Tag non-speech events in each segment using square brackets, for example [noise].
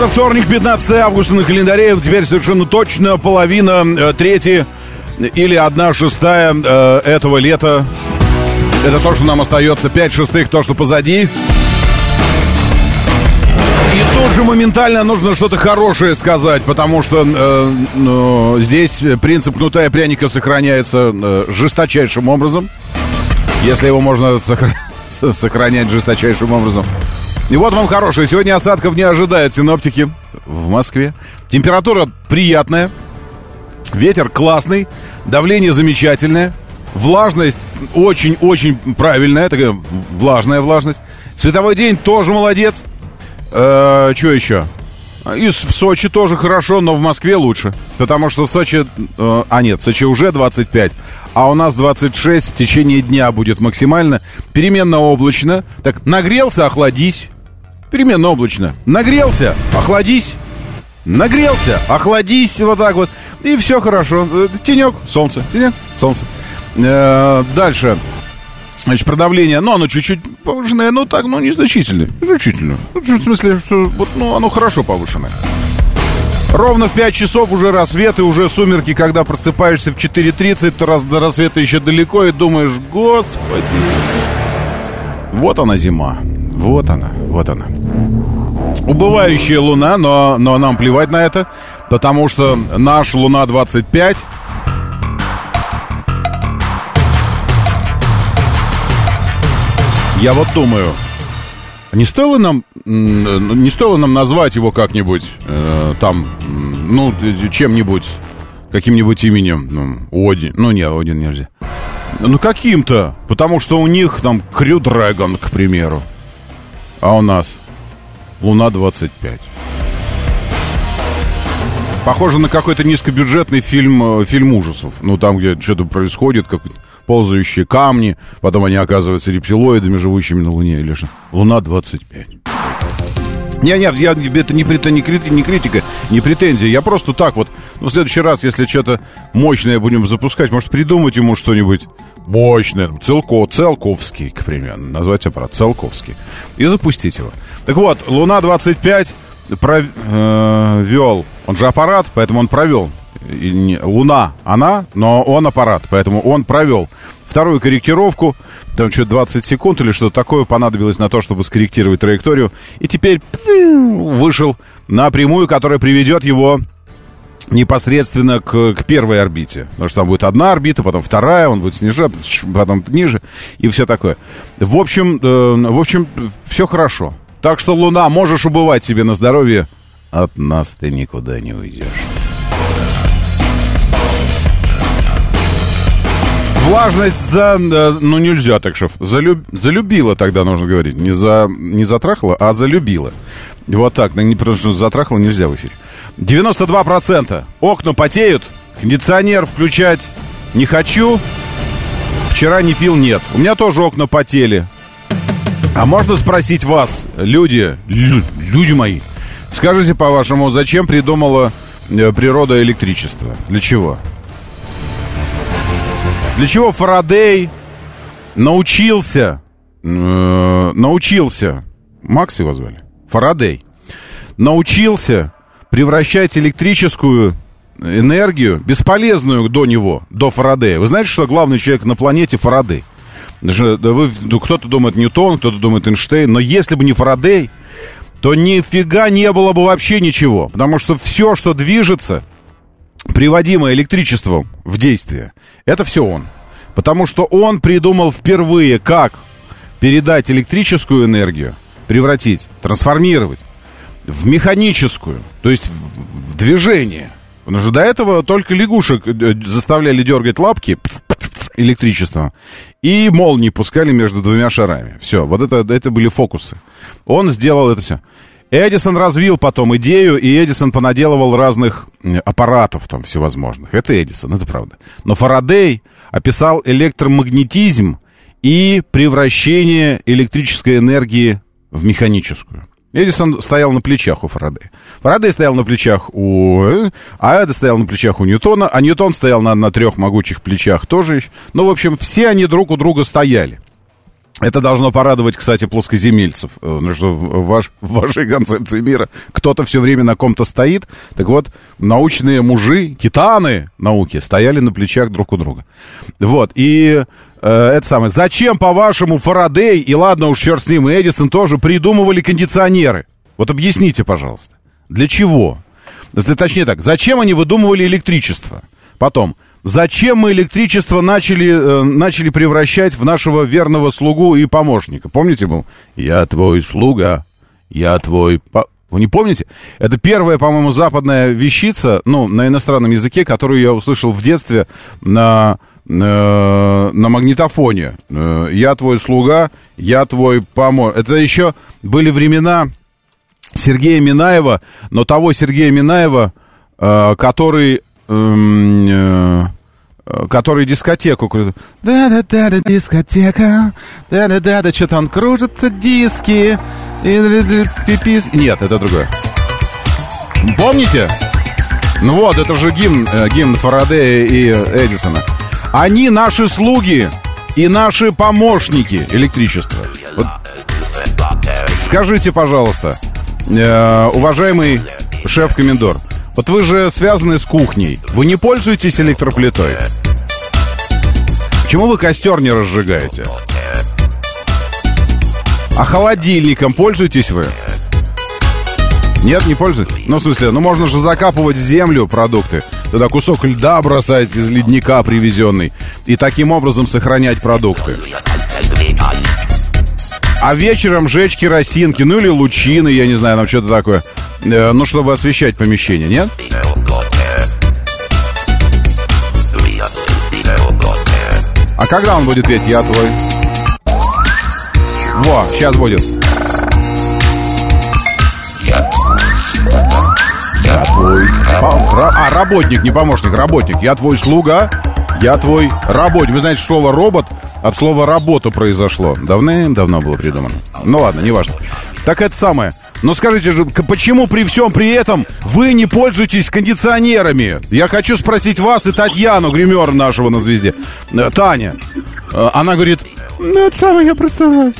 Это вторник, 15 августа на календаре. Теперь совершенно точно половина, э, третья или одна шестая э, этого лета. Это то, что нам остается. Пять шестых, то, что позади. И тут же моментально нужно что-то хорошее сказать, потому что э, ну, здесь принцип кнута пряника сохраняется э, жесточайшим образом. Если его можно сохра- [laughs] сохранять жесточайшим образом. И вот вам хорошее. Сегодня осадков не ожидают синоптики в Москве. Температура приятная. Ветер классный. Давление замечательное. Влажность очень-очень правильная. Такая влажная влажность. Световой день тоже молодец. Э, что еще? И в Сочи тоже хорошо, но в Москве лучше. Потому что в Сочи... э, а нет, в Сочи уже 25. А у нас 26 в течение дня будет максимально. Переменно облачно. Так, нагрелся, охладись. Переменно облачно. Нагрелся, охладись. Нагрелся, охладись. Вот так вот. И все хорошо. Э, Тенек, солнце. Тенек, солнце. Э, дальше. Значит, про давление, ну, оно чуть-чуть повышенное, но так, ну, незначительное. Незначительно. Ну, В смысле, что вот, ну, оно хорошо повышенное. Ровно в 5 часов уже рассвет и уже сумерки, когда просыпаешься в 4.30, то раз, до рассвета еще далеко и думаешь, господи. Вот она зима. Вот она, вот она. Убывающая луна, но, но нам плевать на это, потому что наш Луна 25 Я вот думаю, не стоило нам, не стоило нам назвать его как-нибудь э, там, ну, чем-нибудь, каким-нибудь именем, ну, Один, ну, не, Один нельзя. Ну, каким-то, потому что у них там Крю Дрэгон, к примеру, а у нас Луна 25. Похоже на какой-то низкобюджетный фильм, э, фильм ужасов. Ну, там, где что-то происходит, как ползающие камни, потом они оказываются рептилоидами, живущими на Луне, или что. Луна 25. Не, нет, я, это не, прет- не, крити- не критика, не претензия. Я просто так вот, ну, в следующий раз, если что-то мощное будем запускать, может, придумать ему что-нибудь мощное. Целко, Целковский, к примеру. Назвать аппарат Целковский. И запустить его. Так вот, Луна 25 провел. Он же аппарат, поэтому он провел. Луна, она, но он аппарат, поэтому он провел вторую корректировку, там что 20 секунд или что-то такое понадобилось на то, чтобы скорректировать траекторию, и теперь вышел на прямую, которая приведет его непосредственно к, к первой орбите. Потому что там будет одна орбита, потом вторая, он будет снижаться, [laughs] потом ниже, и все такое. В общем, э, в общем, все хорошо. Так что, Луна, можешь убывать себе на здоровье. От нас ты никуда не уйдешь. Влажность за... э, Ну, нельзя так, шеф. Залюб- залюбила тогда, нужно говорить. Не, за... не затрахала, а залюбила. Вот так. Потому что затрахала нельзя в эфире. 92%. Окна потеют. Кондиционер включать не хочу. Вчера не пил, нет. У меня тоже окна потели. А можно спросить вас, люди, лю- люди мои, скажите, по-вашему, зачем придумала э, природа электричество? Для чего? Для чего Фарадей научился, э, научился, Макс его звали, Фарадей, научился превращать электрическую энергию, бесполезную до него, до Фарадея. Вы знаете, что главный человек на планете Фарадей? Даже, да вы, ну, кто-то думает Ньютон, кто-то думает Эйнштейн, но если бы не Фарадей, то нифига не было бы вообще ничего. Потому что все, что движется, приводимое электричеством в действие, это все он. Потому что он придумал впервые, как передать электрическую энергию, превратить, трансформировать в механическую, то есть в, в движение. Потому что до этого только лягушек э, заставляли дергать лапки электричеством и молнии пускали между двумя шарами. Все, вот это, это были фокусы. Он сделал это все. Эдисон развил потом идею, и Эдисон понаделывал разных аппаратов там всевозможных. Это Эдисон, это правда. Но Фарадей описал электромагнетизм и превращение электрической энергии в механическую. Эдисон стоял на плечах у Фарадея. Фарадей стоял на плечах у... Э, а Эда стоял на плечах у Ньютона, а Ньютон стоял на, на трех могучих плечах тоже. Ну, в общем, все они друг у друга стояли. Это должно порадовать, кстати, плоскоземельцев, что в, ваш, [laughs] в вашей концепции мира кто-то все время на ком-то стоит. Так вот, научные мужи, титаны науки, стояли на плечах друг у друга. Вот, и э, это самое. Зачем, по-вашему, Фарадей и, ладно уж, черт с ним, и Эдисон тоже придумывали кондиционеры? Вот объясните, пожалуйста. Для чего? Точнее так, зачем они выдумывали электричество? Потом, зачем мы электричество начали, э, начали превращать в нашего верного слугу и помощника? Помните был? Я твой слуга, я твой... По... Вы не помните? Это первая, по-моему, западная вещица, ну, на иностранном языке, которую я услышал в детстве на, на, на магнитофоне. Э, я твой слуга, я твой помощник. Это еще были времена Сергея Минаева, но того Сергея Минаева, э, который э, который дискотеку Да-да-да, дискотека. Да-да-да, что-то он кружится, диски. Пипис. Нет, это другое. Помните? Ну вот, это же гимн, э, гимн Фарадея и Эдисона. Они наши слуги и наши помощники электричества. Вот. Скажите, пожалуйста, э, уважаемый шеф-комендор, вот вы же связаны с кухней. Вы не пользуетесь электроплитой? Почему вы костер не разжигаете? А холодильником пользуетесь вы? Нет, не пользуетесь? Ну, в смысле, ну можно же закапывать в землю продукты. Туда кусок льда бросать из ледника привезенный. И таким образом сохранять продукты. А вечером жечь керосинки, ну или лучины, я не знаю, там что-то такое. Э, ну, чтобы освещать помещение, нет? А когда он будет петь «Я твой»? Во, сейчас будет. Я твой... А, работник, не помощник, работник. Я твой слуга, я твой работник. Вы знаете, слово «робот» от слова «работа» произошло. Давным-давно было придумано. Ну ладно, неважно. Так это самое. Но скажите же, почему при всем при этом вы не пользуетесь кондиционерами? Я хочу спросить вас и Татьяну, гримера нашего на звезде. Э, Таня. Э, она говорит, ну это самое, я представляю.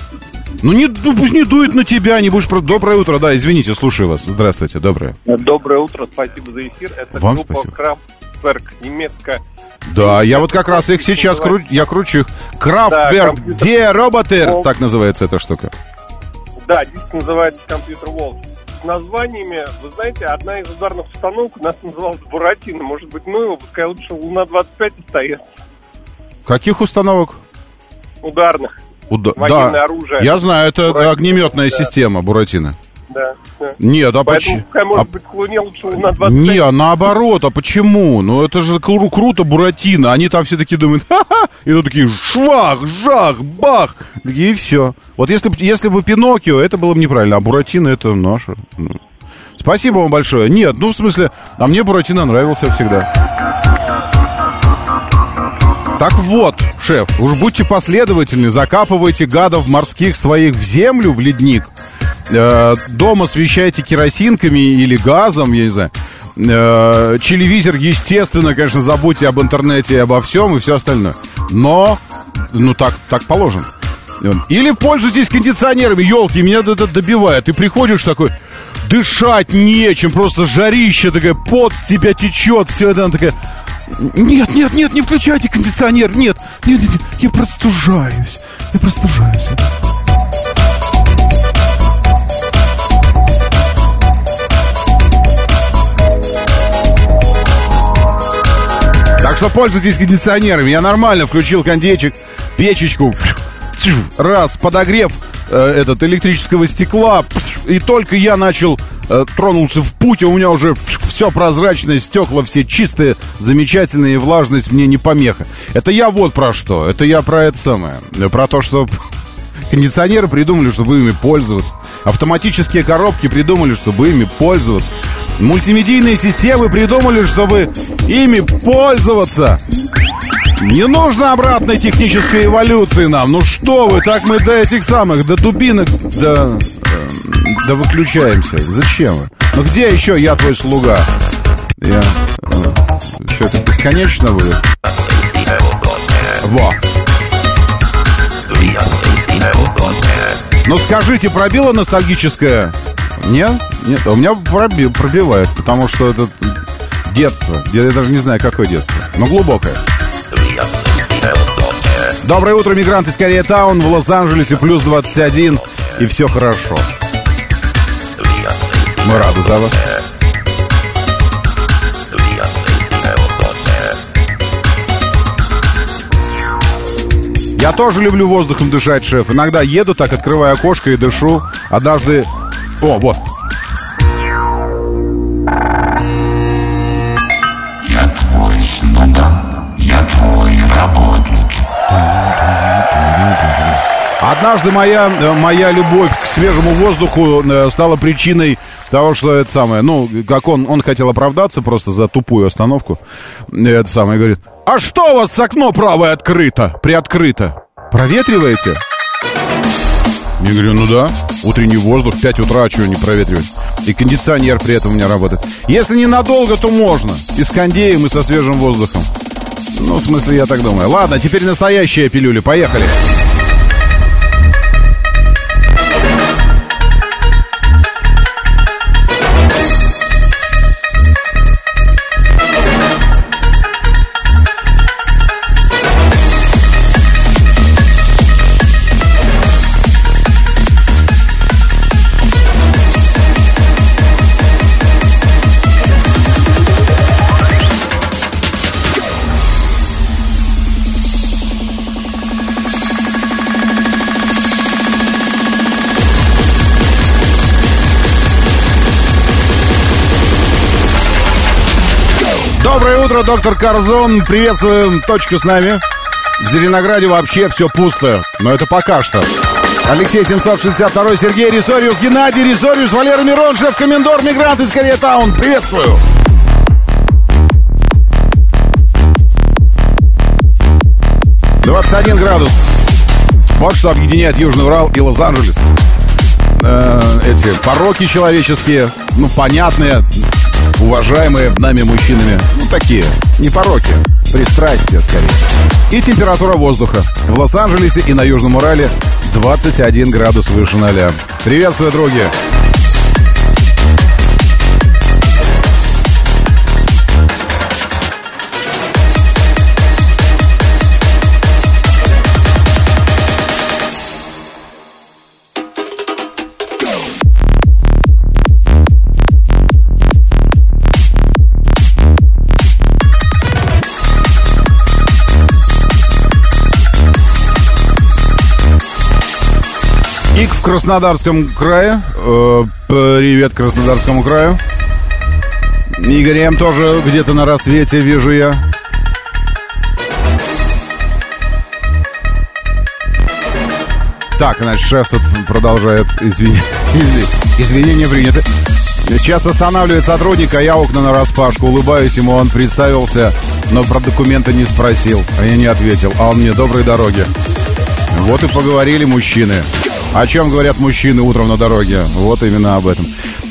Ну, не, ну пусть не дует на тебя, не будешь... Про... Доброе утро, да, извините, слушаю вас. Здравствуйте, доброе. Доброе утро, спасибо за эфир. Это Вам группа спасибо. Крафтверк, немецкая. Да, я вот как раз их сейчас кру... я кручу их. Компьютер- где роботер? Так называется эта штука. Да, диск называется «Компьютер Волк». С названиями, вы знаете, одна из ударных установок у нас называлась «Буратино». Может быть, ну его, пускай лучше «Луна-25» остается. Каких установок? Ударных. Уда- Военное да. оружие. Я знаю, это Буратино, огнеметная да. система Буратино. Да, да. Нет, а почему? может А быть, к Луне лучше «Луна-25». Не, а наоборот, а почему? Ну это же кру- круто, Буратино. Они там все такие думают, ха-ха, и тут такие швах, жах, бах. И все. Вот если, если бы Пиноккио, это было бы неправильно, а Буратино это наше. Ну. Спасибо вам большое. Нет, ну в смысле, а мне Буратино нравился всегда. Так вот, шеф, уж будьте последовательны, закапывайте гадов морских своих в землю, в ледник. Э, Дом освещайте керосинками или газом, я не знаю. Э, Телевизор, естественно, конечно, забудьте об интернете и обо всем и все остальное. Но, ну так, так положено. Или пользуйтесь кондиционерами, елки, меня это добивает. Ты приходишь такой, дышать нечем, просто жарище такая, пот с тебя течет, все это, она такая, нет, нет, нет, не включайте кондиционер, нет, нет, нет, нет, я простужаюсь, я простужаюсь. Что пользуйтесь кондиционерами. Я нормально включил кондечек, печечку. Раз, подогрев э, этот электрического стекла. И только я начал э, тронулся в путь, а у меня уже все прозрачное, стекла все чистые, замечательные, и влажность мне не помеха. Это я вот про что. Это я про это самое. Про то, что Кондиционеры придумали, чтобы ими пользоваться. Автоматические коробки придумали, чтобы ими пользоваться. Мультимедийные системы придумали, чтобы ими пользоваться. Не нужно обратной технической эволюции нам. Ну что вы, так мы до этих самых, до тупинок, до, э, до выключаемся. Зачем вы? Ну где еще я твой слуга? Я... Э, что это бесконечно будет? Во. Ну скажите, пробила ностальгическое? Нет? Нет, у меня проби, пробивает, потому что это детство. Я даже не знаю, какое детство, но глубокое. Доброе утро, мигранты из Корея Таун в Лос-Анджелесе, плюс 21, и все хорошо. Мы рады за вас. Я тоже люблю воздухом дышать, шеф. Иногда еду так, открываю окошко и дышу. Однажды... О, вот. Я твой слуга, я твой работник. Однажды моя, э, моя любовь к свежему воздуху э, стала причиной того, что это самое, ну, как он, он хотел оправдаться просто за тупую остановку. Это самое, говорит, а что у вас окно правое открыто, приоткрыто? Проветриваете? Я говорю, ну да, утренний воздух, 5 утра, а чего не проветривать? И кондиционер при этом у меня работает. Если ненадолго, то можно. И с кондеем, и со свежим воздухом. Ну, в смысле, я так думаю. Ладно, теперь настоящая пилюля. Поехали. Утро, доктор Карзон. Приветствуем. Точка с нами. В Зеленограде вообще все пусто. Но это пока что. Алексей 762, Сергей Рисориус, Геннадий Рисориус, Валера Мирон, шеф-комендор, мигрант из Кореятаун. Приветствую. Двадцать один градус. Вот что объединяет Южный Урал и Лос-Анджелес. Э, эти пороки человеческие, ну, понятные, уважаемые нами мужчинами, ну, такие, не пороки, пристрастия скорее. И температура воздуха. В Лос-Анджелесе и на Южном Урале 21 градус выше ноля. Приветствую, други! Краснодарском крае. Э, привет Краснодарскому краю. Игорь М. тоже где-то на рассвете вижу я. Так, значит, шеф тут продолжает извини... извинения приняты. Сейчас останавливает сотрудника, я окна на распашку, улыбаюсь ему, он представился, но про документы не спросил, а я не ответил, а он мне доброй дороги. Вот и поговорили мужчины. О чем говорят мужчины утром на дороге? Вот именно об этом.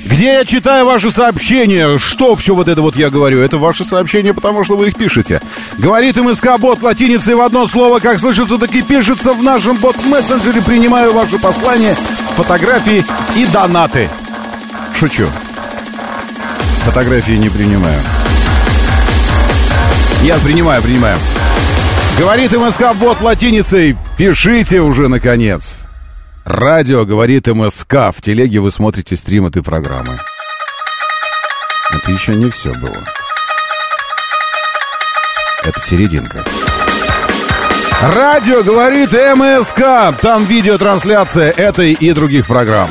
Где я читаю ваши сообщения? Что все вот это вот я говорю? Это ваши сообщения, потому что вы их пишете. Говорит МСК бот латиницей в одно слово, как слышится, так и пишется в нашем бот-мессенджере. Принимаю ваши послания, фотографии и донаты. Шучу. Фотографии не принимаю. Нет, принимаю, принимаю. Говорит МСК бот латиницей. Пишите уже, наконец. Радио говорит МСК. В телеге вы смотрите стрим этой программы. Это еще не все было. Это серединка. Радио говорит МСК. Там видеотрансляция этой и других программ.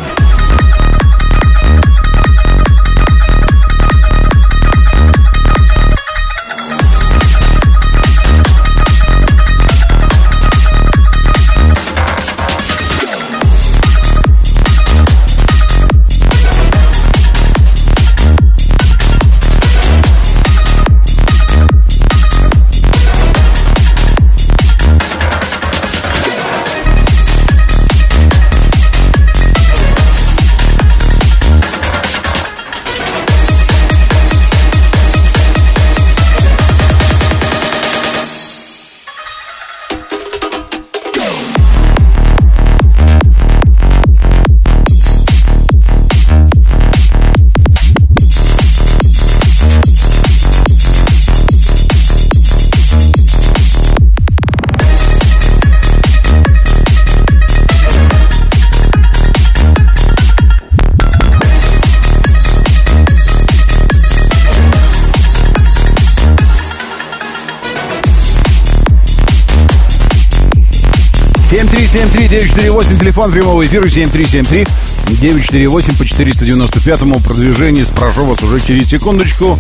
7373948, телефон прямого эфира 7373-948 по 495-му продвижению. Спрошу вас уже через секундочку.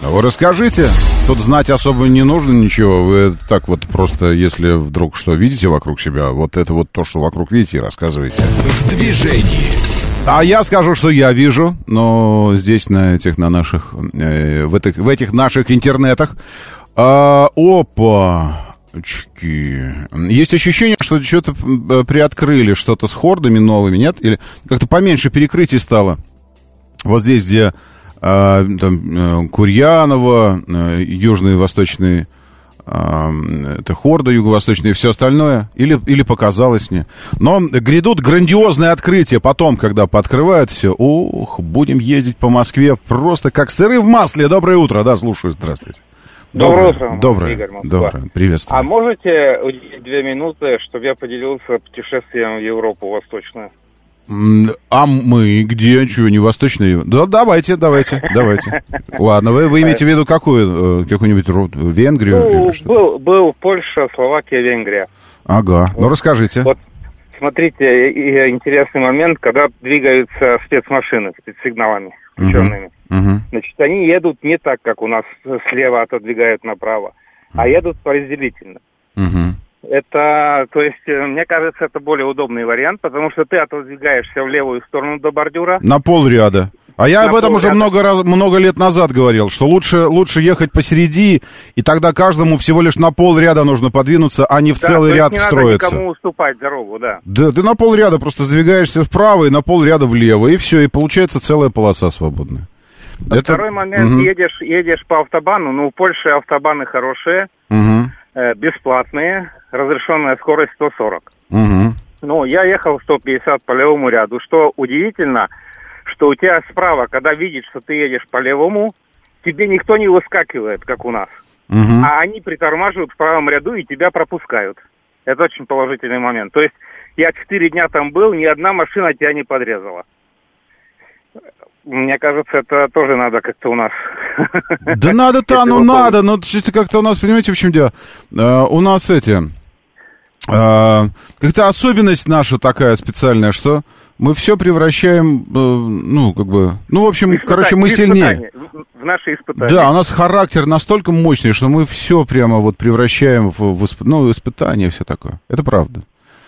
Вы расскажите. Тут знать особо не нужно ничего. Вы так вот просто, если вдруг что видите вокруг себя, вот это вот то, что вокруг видите, и рассказывайте. В движении. А я скажу, что я вижу, но здесь на этих, на наших, э, в, этих, в этих наших интернетах. А, опа, очки. Есть ощущение, что что-то э, приоткрыли, что-то с хордами новыми, нет? Или как-то поменьше перекрытий стало. Вот здесь, где а, там, э, Курьянова, э, южный и восточный а, это Хорда юго-восточная и все остальное, или, или показалось мне. Но грядут грандиозные открытия потом, когда пооткрывают все. Ух, будем ездить по Москве просто как сыры в масле. Доброе утро, да, слушаю, здравствуйте. Доброе утро, доброе, Игорь Москва. доброе, приветствую. А можете уделить две минуты, чтобы я поделился путешествием в Европу Восточную? А мы где? Чего, не восточные? Да, давайте, давайте, давайте. [laughs] Ладно, вы, вы имеете в виду какую? э, Какую-нибудь Венгрию? Ну, был, был Польша, Словакия, Венгрия. Ага, ну расскажите. Вот смотрите, и- интересный момент, когда двигаются спецмашины спецсигналами включенными. Мгм. Значит, они едут не так, как у нас слева отодвигают направо, а едут поразделительно. Мгм. Это, то есть, э, мне кажется, это более удобный вариант, потому что ты отодвигаешься в левую сторону до бордюра, На полряда. А я об этом уже полряда. много раз, много лет назад говорил, что лучше, лучше ехать посереди, и тогда каждому всего лишь на полряда нужно подвинуться, а не в Да, целый ряд не встроиться. надо никому уступать дорогу, да. Да, ты на полряда просто сдвигаешься вправо и на полряда влево, и все, и получается целая полоса свободная. Это- Второй момент, Мгм. едешь, едешь по автобану, ну, в Польше автобаны хорошие, Мгм. э, бесплатные, разрешенная скорость 140. Мгм. Ну, я ехал 150 по левому ряду. Что удивительно, что у тебя справа, когда видит, что ты едешь по левому, тебе никто не выскакивает, как у нас. Мгм. А они притормаживают в правом ряду и тебя пропускают. Это очень положительный момент. То есть я четыре дня там был, ни одна машина тебя не подрезала. Мне кажется, это тоже надо как-то у нас. [laughs] Да надо-то, [laughs] ну надо, но это как-то у нас, понимаете, в чем дело? Э, у нас эти... э, как-то особенность наша такая специальная, что мы все превращаем, э, ну, как бы... Ну, в общем, короче, мы сильнее. испытания, В, наши испытания. Да, у нас характер настолько мощный, что мы все прямо вот превращаем в, в исп- ну, испытание, все такое. Это правда.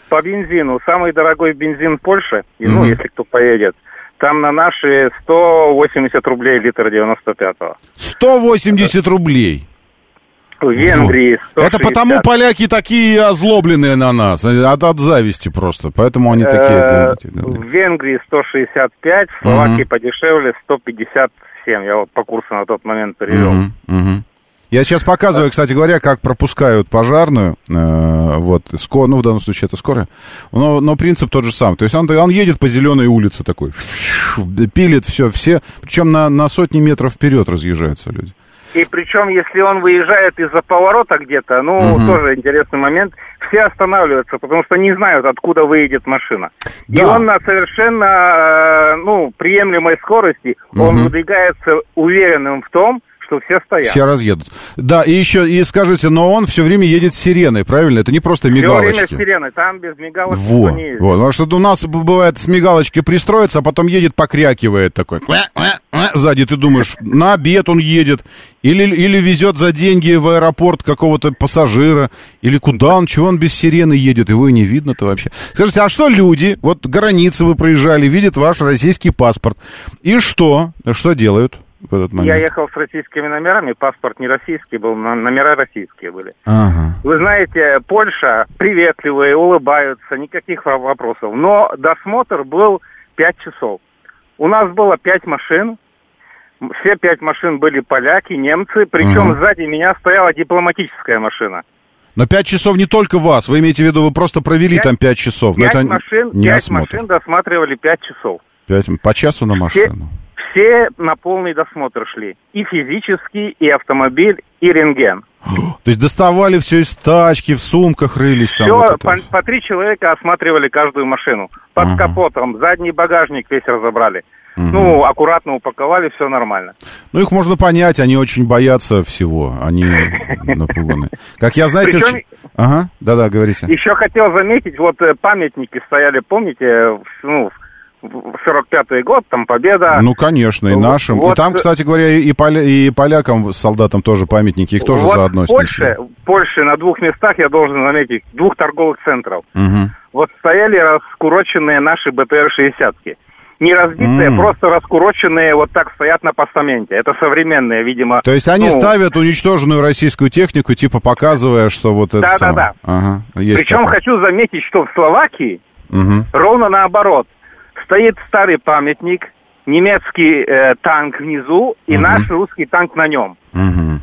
По бензину. Самый дорогой бензин в Польше, и, ну, если кто поедет, там на наши 180 рублей литр 95-го. 180 рублей. В Венгрии 160. Это потому поляки такие озлобленные на нас, от, от зависти просто, поэтому они такие Э, В. Венгрии 165, в Словакии подешевле 157. Я вот по курсу на тот момент перевел. Я сейчас показываю, кстати говоря, как пропускают пожарную, э, вот, ско, ну, в данном случае это скорая, но, но принцип тот же самый. То есть он, он едет по зеленой улице такой, [laughs] пилит все, все, причем на, на сотни метров вперед разъезжаются люди. И причем, если он выезжает из-за поворота где-то, ну, Мгм. тоже интересный момент, все останавливаются, потому что не знают, откуда выедет машина. И Да. он на совершенно, э, ну, приемлемой скорости, он Мгм. выдвигается уверенным в том, что все стоят. Все разъедут. Да, и еще, и скажите, но он все время едет с сиреной, правильно? Это не просто Все время мигалочки. сирены, там без мигалок Вот, никто не ездит. вот. Потому что у нас бывает с мигалочки пристроится, а потом едет, покрякивает такой. Сзади ты думаешь, на обед он едет. Или, или везет за деньги в аэропорт какого-то пассажира. Или куда он, чего он без сирены едет, его и не видно-то вообще. Скажите, а что люди, вот границы вы проезжали, видят ваш российский паспорт. И что? Что делают в этот момент? Я ехал с российскими номерами, паспорт не российский был, но номера российские были. Ага. Вы знаете, Польша приветливые, улыбаются, никаких во- вопросов. Но досмотр был 5 часов. У нас было 5 машин. Все пять машин были поляки, немцы, причем Ага. сзади меня стояла дипломатическая машина. Но пять часов не только вас. Вы имеете в виду, вы просто провели Пять- там пять часов. Но Пять это машин, не пять осмотр. машин досматривали 5 часов. Пять- по часу на машину. Все на полный досмотр шли. И физический, и автомобиль, и рентген. [gasps] То есть доставали все из тачки, в сумках рылись там. Все, вот это по, вот. по три человека осматривали каждую машину. Под Ага. капотом, задний багажник весь разобрали. Ну, аккуратно упаковали, все нормально. Ну, их можно понять, они очень боятся всего, они [laughs] напуганы. Как я, знаете... Причем- Ага, да-да, говорите. Еще хотел заметить, вот э, памятники стояли, помните, ну, в 45-й год, там Победа. Ну, конечно, и Вот- нашим. И вот, там, э, кстати говоря, и, поля- и полякам, солдатам тоже памятники, их тоже вот заодно в Польше, в Польше на двух местах, я должен заметить, двух торговых центров. Мгм. Вот стояли раскуроченные наши БТР-60. Не разбитые, М. просто раскуроченные вот так стоят на постаменте. Это современные, видимо. То есть они ну, ставят уничтоженную российскую технику, типа показывая, что вот это Да-да-да. самое. Ага, есть Причем такое. хочу заметить, что в Словакии Мгм. ровно наоборот. Стоит старый памятник, немецкий э, танк внизу и Мгм. наш русский танк на нем. Мгм.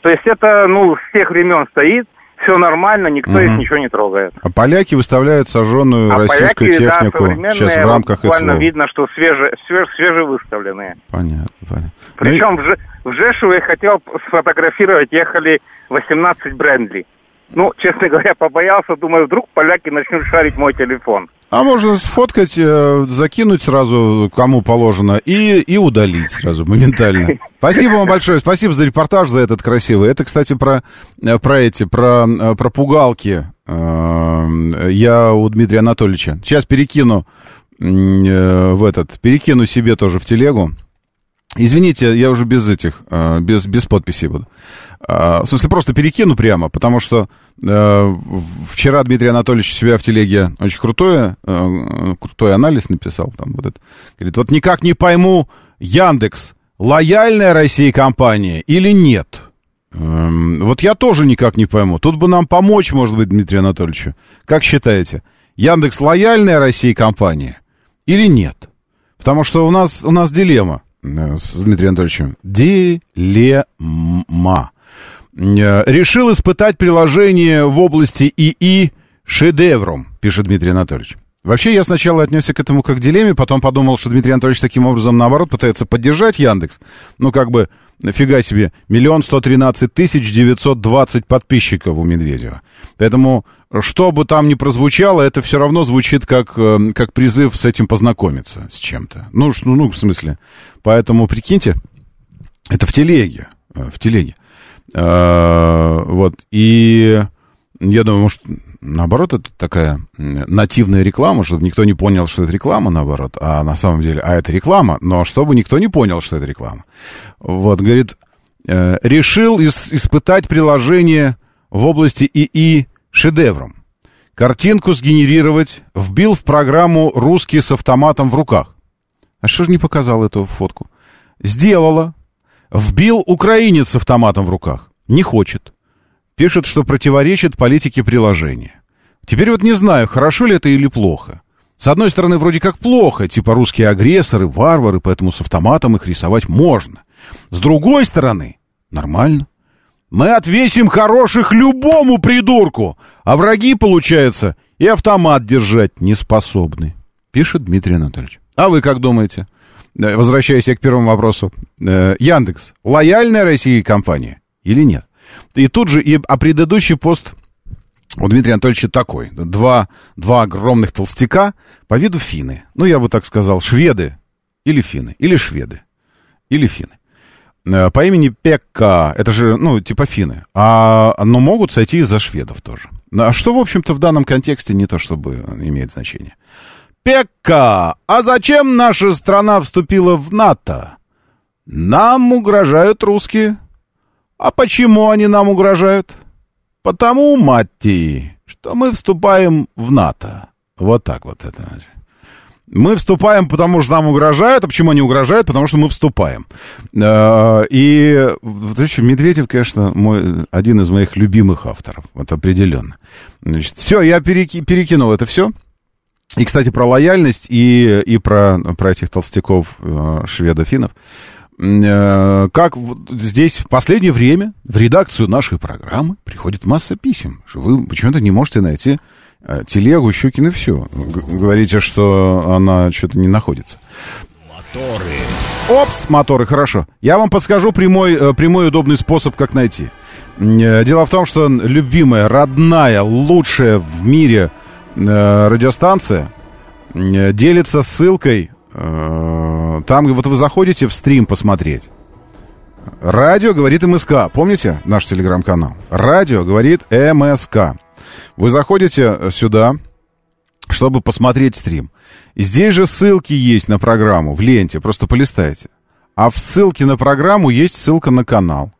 То есть это, ну, с тех времен стоит, все нормально, никто их Мгм. ничего не трогает. А поляки выставляют сожженную А российскую поляки, да, технику современные, сейчас в вот рамках буквально СВО. видно, что свеже, свеж, свежевыставленные. Понятно, понятно. Причем в, Же- в Жешув я хотел сфотографировать, ехали 18 Брендли. Ну, честно [laughs] говоря, побоялся, думаю, вдруг поляки начнут шарить мой телефон. А можно сфоткать, э, закинуть сразу, кому положено, и, и удалить сразу, моментально. [laughs] Спасибо вам большое, спасибо за репортаж, за этот красивый. Это, кстати, про, э, про эти, про, э, про пугалки. Э, Я у Дмитрия Анатольевича. Сейчас перекину в этот, перекину себе тоже в телегу. Извините, я уже без этих, э, без, без подписей буду. А, В смысле, просто перекину прямо, потому что э, вчера Дмитрий Анатольевич себя в телеге очень крутое, э, крутой анализ написал. Там вот это. Говорит, вот никак не пойму, Яндекс, лояльная России компания или нет? Эм, Вот я тоже никак не пойму. Тут бы нам помочь, может быть, Дмитрию Анатольевичу. Как считаете, Яндекс лояльная России компания или нет? Потому что у нас, у нас дилемма с Дмитрием Анатольевичем. Дилемма. Э, Решил испытать приложение в области ИИ шедевром, пишет Дмитрий Анатольевич. Вообще, я сначала отнесся к этому как к дилемме, потом подумал, что Дмитрий Анатольевич таким образом, наоборот, пытается поддержать Яндекс. Ну, как бы, фига себе, миллион сто тринадцать тысяч девятьсот двадцать подписчиков у Медведева. Поэтому, что бы там ни прозвучало, это все равно звучит как, э, как призыв с этим познакомиться, с чем-то. Ну, ну, ну, в смысле. Поэтому, прикиньте, это в телеге, э, в телеге. Э, Вот, и я думаю, может, наоборот, это такая нативная реклама, чтобы никто не понял, что это реклама, наоборот, а на самом деле, а это реклама, но чтобы никто не понял, что это реклама. Вот, говорит, решил ис- испытать приложение в области ИИ шедевром. Картинку сгенерировать, вбил в программу «Русский с автоматом в руках». А что же не показал эту фотку? Сделала. Вбил украинец с автоматом в руках. Не хочет. Пишет, что противоречит политике приложения. Теперь вот не знаю, хорошо ли это или плохо. С одной стороны, вроде как плохо, типа русские агрессоры, варвары, поэтому с автоматом их рисовать можно. С другой стороны, нормально. Мы отвесим хороших любому придурку, а враги, получается, и автомат держать не способны, пишет Дмитрий Анатольевич. А вы как думаете? Э, Возвращаясь я к первому вопросу. Э, Яндекс, лояльная России компания или нет? И тут же, и, а предыдущий пост у Дмитрия Анатольевича такой. Два, два огромных толстяка, по виду финны. Ну, я бы так сказал, шведы или финны, или шведы, или финны. Э, По имени Пекка, это же, ну, типа финны, а, но могут сойти и за шведов тоже. А что, в общем-то, в данном контексте не то чтобы имеет значение. Пекка, а зачем наша страна вступила в НАТО? Нам угрожают русские. А почему они нам угрожают? Потому, мать что мы вступаем в НАТО. Вот так вот это. значит. Мы вступаем, потому что нам угрожают. А почему они угрожают? Потому что мы вступаем. Э, И, еще Медведев, конечно, мой, один из моих любимых авторов. Вот определенно. Значит, все, я переки- перекинул это все. И, кстати, про лояльность и, и про, про этих толстяков э, шведофинов. Э, Как здесь в последнее время в редакцию нашей программы приходит масса писем, что вы почему-то не можете найти телегу Щукин и все. Говорите, что она что-то не находится. Опс, моторы, хорошо. Я вам подскажу прямой, э, прямой удобный способ, как найти. Э, Дело в том, что любимая, родная, лучшая в мире э, радиостанция э, делится ссылкой. э, Там, вот вы заходите в стрим посмотреть. Радио говорит МСК. Помните наш телеграм-канал? Радио говорит МСК. Вы заходите сюда, чтобы посмотреть стрим. Здесь же ссылки есть на программу в ленте, просто полистайте. А в ссылке на программу есть ссылка на канал.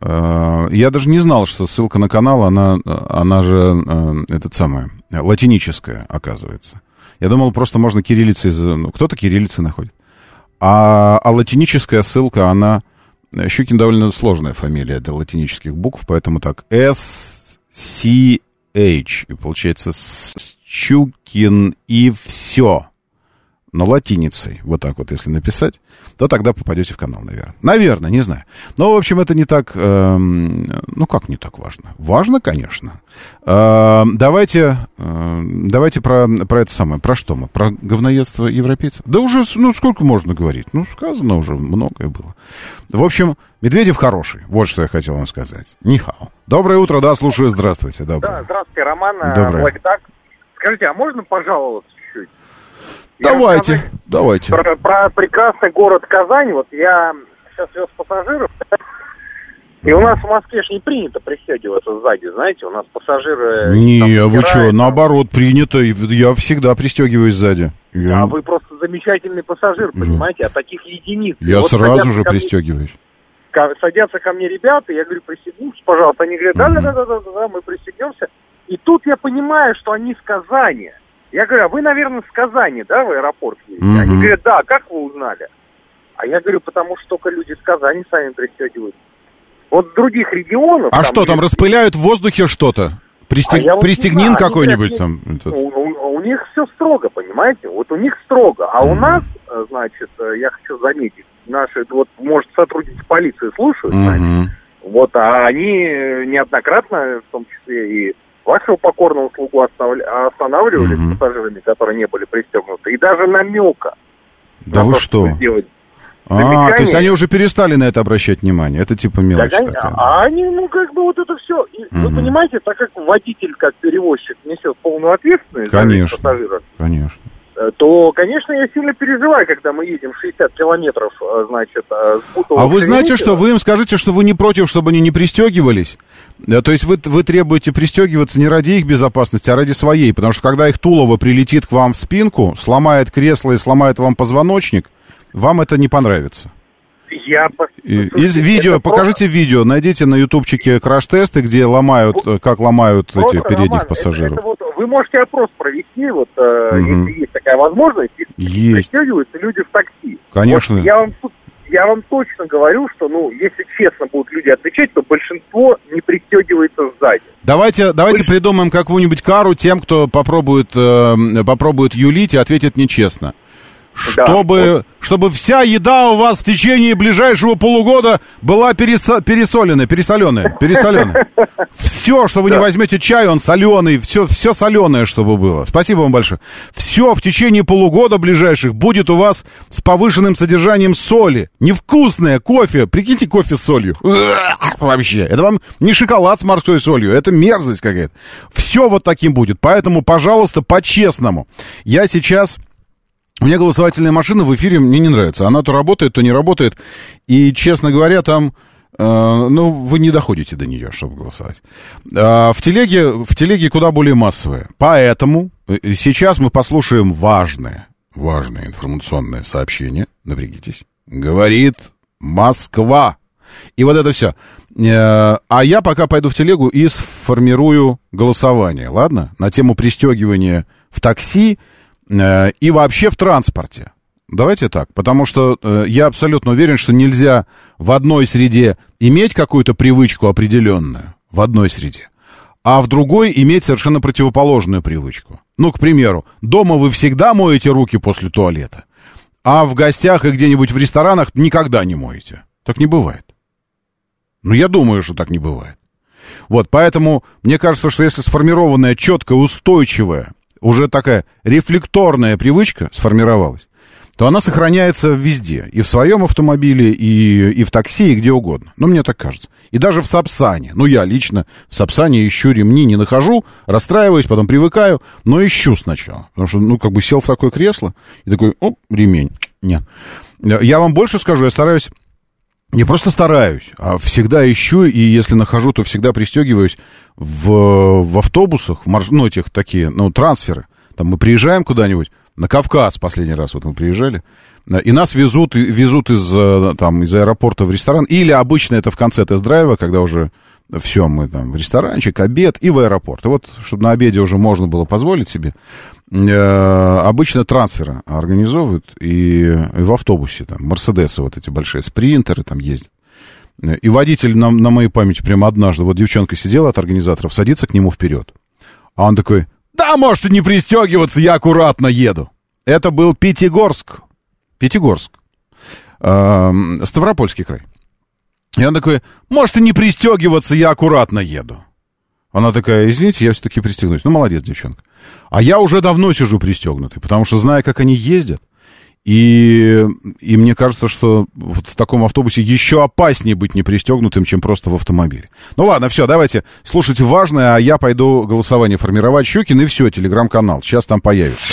Э, Я даже не знал, что ссылка на канал, она, она же, э, этот самый, латиническая, оказывается. Я думал, просто можно кириллицей... Ну, кто-то кириллицей находит. А, а латиническая ссылка, она... Щукин довольно сложная фамилия для латинических букв, поэтому так. S, C, H. И получается Щукин и все. Но латиницей, вот так вот, если написать, то тогда попадете в канал, наверное. Наверное, не знаю. Но, в общем, это не так... эм, ну, как не так важно? Важно, конечно. Эм, давайте, эм, давайте про, про это самое. Про что мы? Про говноедство европейцев? Да уже, ну, сколько можно говорить? Ну, сказано уже, многое было. В общем, Медведев хороший. Вот что я хотел вам сказать. Нихао. Доброе утро, да, слушаю. Здравствуйте. Доброе. Да, здравствуйте, Роман. э, Доброе. Скажите, а можно пожаловаться Давайте, рассказать давайте. Про, про прекрасный город Казань. Вот я сейчас вез пассажиров. И у нас в Москве ж не принято пристегиваться сзади, знаете, у нас пассажиры... Не, там вы что, наоборот, принято. Я всегда пристегиваюсь сзади. Я, А вы просто замечательный пассажир, понимаете, а таких единиц. я Вот сразу же мне- пристегиваюсь. ко- садятся ко мне ребята, я говорю, пристегнитесь, пожалуйста. Они говорят, да, да, да, да, да, да, мы пристегнемся. И тут я понимаю, что они с Казани. Я говорю, а вы, наверное, с Казани, да, в аэропорт едете? Мгм. Они говорят, да, как вы узнали? А я говорю, потому что только люди с Казани сами пристегиваются. Вот других регионах... А что там, есть- распыляют в воздухе что-то? Пристег... А вот Пристегнин знаю, какой-нибудь говорят, там? У, у- у них все строго, понимаете? Вот у них строго. А у Мгм. нас, э, значит, э, я хочу заметить, наши, вот, может, сотрудники полиции слушают, значит, Мгм. вот, а они неоднократно, в том числе и вашего покорного слугу останавливали Мгм. с пассажирами, которые не были пристегнуты. И даже намека. Да на вы то, что? чтобы Сделать. А, то есть они уже перестали на это обращать внимание. Это типа мелочь Так такая. а они, ну, как бы вот это все. Вы Мгм. понимаете, так как водитель, как перевозчик, несет полную ответственность за Конечно. пассажира, Конечно. Э, то, конечно, я сильно переживаю, когда мы едем 60 километров, э, значит, э, А вы знаете, что вы им скажите, что вы не против, чтобы они не пристегивались? Да, то есть вы, вы требуете пристегиваться не ради их безопасности, а ради своей. Потому что когда их Тулово прилетит к вам в спинку, сломает кресло и сломает вам позвоночник, вам это не понравится. Я... И- Слушайте, видео, это покажите видео, найдите на ютубчике краш-тесты, где ломают, как ломают просто, эти передних Роман, это- пассажиров. это вот вы можете опрос провести, вот, Мгм. если есть такая возможность, и Есть, пристегиваются люди в такси. конечно. Вот я вам тут- я вам точно говорю, что, ну, если честно будут люди отвечать, то большинство не пристегивается сзади. Давайте, давайте придумаем какую-нибудь кару тем, кто попробует, э, попробует юлить и ответит нечестно. Да. Чтобы, чтобы вся еда у вас в течение ближайшего полугода была пересо- пересоленная, пересоленная, пересоленная. [laughs] Все, что вы не возьмете чай, он соленый, все, все соленое, чтобы было. Спасибо вам большое. Все в течение полугода ближайших будет у вас с повышенным содержанием соли. Невкусное кофе. Прикиньте, кофе с солью. Вообще. Это вам не шоколад с морской солью, это мерзость какая-то. Все вот таким будет. Поэтому, пожалуйста, по-честному. Я сейчас... У меня голосовательная машина в эфире мне не нравится. Она то работает, то не работает. И, честно говоря, там... э, ну, вы не доходите до нее, чтобы голосовать. А, в, телеге, в телеге куда более массовая. Поэтому э, сейчас мы послушаем важное, важное информационное сообщение. Напрягитесь. Говорит Москва. И вот это все. А я пока пойду в телегу и сформирую голосование, ладно? На тему пристегивания в такси э, и вообще в транспорте. Давайте так, потому что э, я абсолютно уверен, что нельзя в одной среде иметь какую-то привычку определенную, в одной среде, а в другой иметь совершенно противоположную привычку. Ну, к примеру, дома вы всегда моете руки после туалета, а в гостях и где-нибудь в ресторанах никогда не моете. Так не бывает. Ну, я думаю, что так не бывает. Вот, поэтому мне кажется, что если сформированная, четкая, устойчивая, уже такая рефлекторная привычка сформировалась, то она сохраняется везде. И в своем автомобиле, и, и в такси, и где угодно. Ну, мне так кажется. И даже в Сапсане. Ну, я лично в Сапсане ищу ремни, не нахожу, расстраиваюсь, потом привыкаю, но ищу сначала. Потому что, ну, как бы сел в такое кресло и такой, оп, ремень. Нет. Я вам больше скажу, я стараюсь не просто стараюсь, а всегда ищу, и если нахожу, то всегда пристегиваюсь в, в автобусах, в марш... ну, этих такие, ну, трансферы. Там мы приезжаем куда-нибудь, на Кавказ последний раз вот мы приезжали, и нас везут, везут из, э, там, из аэропорта в ресторан, или обычно это в конце тест-драйва, когда уже все, мы там в ресторанчик, обед и в аэропорт. И вот, чтобы на обеде уже можно было позволить себе, э, обычно трансферы организовывают и, и в автобусе, там, Мерседесы вот эти большие, спринтеры там ездят. И водитель на, на моей памяти прямо однажды, вот девчонка сидела от организаторов, садится к нему вперед. А он такой, да, можете не пристегиваться, я аккуратно еду. Это был Пятигорск. Пятигорск. Э, Ставропольский край. И он такой, можете не пристегиваться, я аккуратно еду. Она такая, извините, я все-таки пристегнусь. Ну, молодец, девчонка. А я уже давно сижу пристегнутый, потому что знаю, как они ездят. И, и мне кажется, что вот в таком автобусе еще опаснее быть не пристегнутым, чем просто в автомобиле. Ну ладно, все, давайте слушайте важное, а я пойду голосование формировать. Щукин и все, телеграм-канал. Сейчас там появится.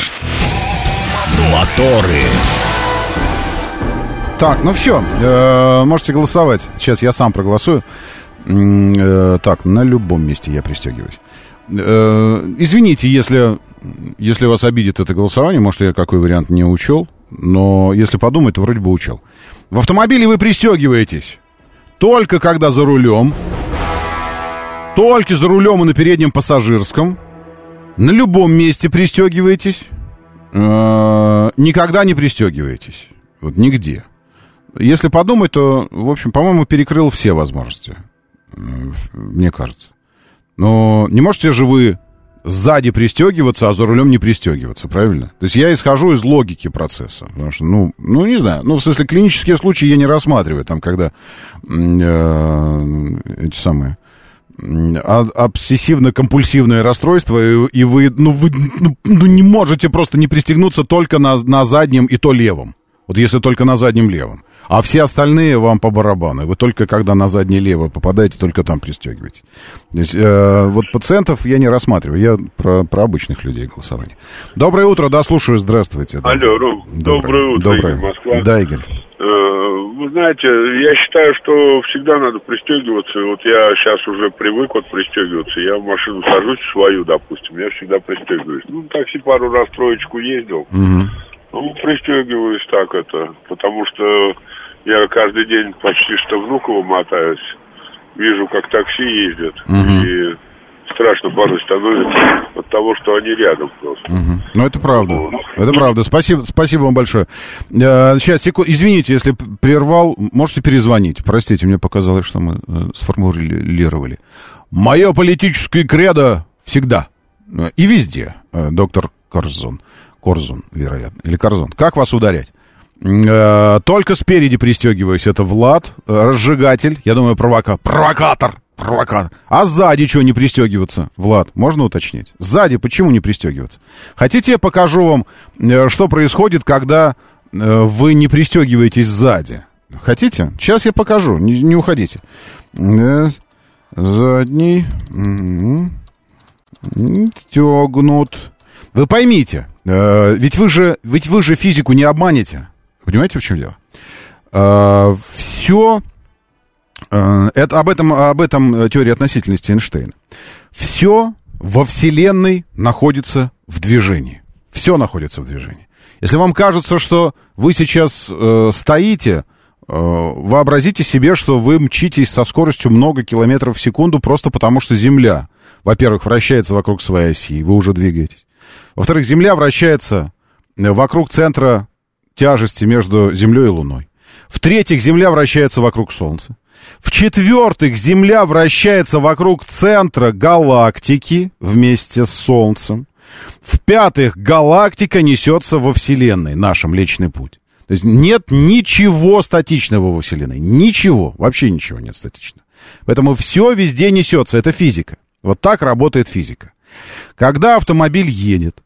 Моторы. Так, ну все, э, можете голосовать. Сейчас я сам проголосую. Э, так, на любом месте я пристегиваюсь. Э, извините, если, если вас обидит это голосование, может, я какой вариант не учел, но если подумать, то вроде бы учел. В автомобиле вы пристегиваетесь только когда за рулем, только за рулем и на переднем пассажирском, на любом месте пристегиваетесь, никогда не пристегиваетесь. Вот нигде. Если подумать, то, в общем, по-моему, перекрыл все возможности. Мне кажется. Но не можете же вы сзади пристегиваться, а за рулем не пристегиваться, правильно? То есть я исхожу из логики процесса. Потому что, ну, ну не знаю, ну, в смысле, клинические случаи я не рассматриваю, там, когда э, эти самые обсессивно-компульсивное расстройство, и, и вы, ну, вы ну, ну, не можете просто не пристегнуться только на, на заднем и то левом. Вот если только на заднем левом. А все остальные вам по барабану. Вы только когда на заднее лево попадаете, только там пристегиваете. Э, вот пациентов я не рассматриваю. Я про, про обычных людей голосование. Доброе утро, да, слушаю. Здравствуйте. да. Алло, Ром, доброе утро, Доброе. Игорь, Москва. Да, Игорь. Э, Вы знаете, я считаю, что всегда надо пристегиваться. Вот я сейчас уже привык вот пристегиваться. Я в машину сажусь, свою, допустим, я всегда пристегиваюсь. Ну, такси пару раз троечку ездил. Мгм. Ну, пристегиваюсь так это, потому что я каждый день почти что Внуково мотаюсь. Вижу, как такси ездят. Мгм. И страшно порой становится от того, что они рядом просто. Мгм. Ну, это правда. Это правда. Спасибо, спасибо вам большое. Э, сейчас, секунду. Извините, если прервал, можете перезвонить. Простите, мне показалось, что мы э, сформулировали. Мое политическое кредо всегда э, и везде, э, доктор Корзон. Корзон, вероятно. Или Корзон. Как вас ударять? Э, Только спереди пристегиваюсь. Это Влад, э, разжигатель. Я думаю, провока... провокатор. Провокатор. А сзади чего не пристегиваться? Влад, можно уточнить? Сзади почему не пристегиваться? Хотите, я покажу вам, э, что происходит, когда вы не пристегиваетесь сзади? Хотите? Сейчас я покажу, не, не уходите. Задний. Стегнут. Вы поймите, э, ведь вы же, ведь вы же физику не обманете. Понимаете, в чем дело? все это об этом об этом э, теория относительности Эйнштейна. Все во Вселенной находится в движении. Все находится в движении. Если вам кажется, что вы сейчас э, стоите, э, вообразите себе, что вы мчитесь со скоростью много километров в секунду просто потому, что Земля, во-первых, вращается вокруг своей оси, вы уже двигаетесь. Во-вторых, Земля вращается э, вокруг центра тяжести между Землей и Луной. В-третьих, Земля вращается вокруг Солнца. В-четвертых, Земля вращается вокруг центра галактики вместе с Солнцем. В-пятых, галактика несется во Вселенной, наш Млечный Путь. То есть нет ничего статичного во Вселенной. Ничего, вообще ничего нет статичного. Поэтому все везде несется, это физика. Вот так работает физика. Когда автомобиль едет,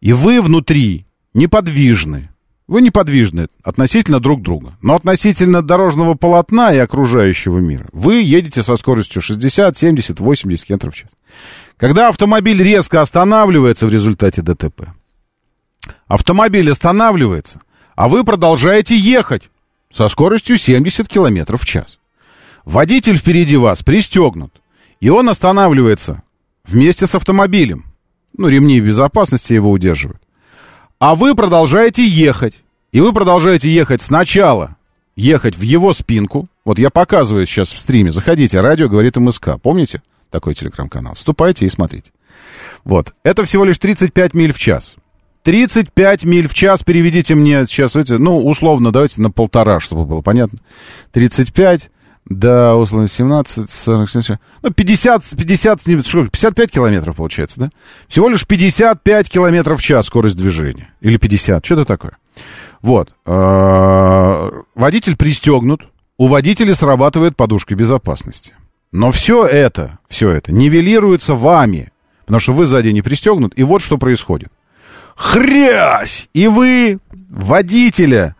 и вы внутри неподвижны, вы неподвижны относительно друг друга, но относительно дорожного полотна и окружающего мира вы едете со скоростью 60, 70, 80 км в час. Когда автомобиль резко останавливается в результате ДТП, автомобиль останавливается, а вы продолжаете ехать. со скоростью 70 километров в час. Водитель впереди вас пристегнут, и он останавливается вместе с автомобилем. Ну, ремни безопасности его удерживают. А вы продолжаете ехать. И вы продолжаете ехать сначала, ехать в его спинку. Вот я показываю сейчас в стриме. Заходите, радио говорит МСК. Помните такой телеграм-канал? Вступайте и смотрите. Вот. Это всего лишь 35 миль в час. 35 миль в час переведите мне сейчас эти, ну, условно, давайте на полтора, чтобы было понятно. 35, да, условно, 17, 40, 70, ну, 50, 50, что, 55 километров получается, да? Всего лишь 55 километров в час скорость движения. Или 50, что-то такое. Вот. Э, Водитель пристегнут, у водителя срабатывает подушка безопасности. Но все это, все это нивелируется вами, потому что вы сзади не пристегнут, и вот что происходит. Хрясь! И вы водителя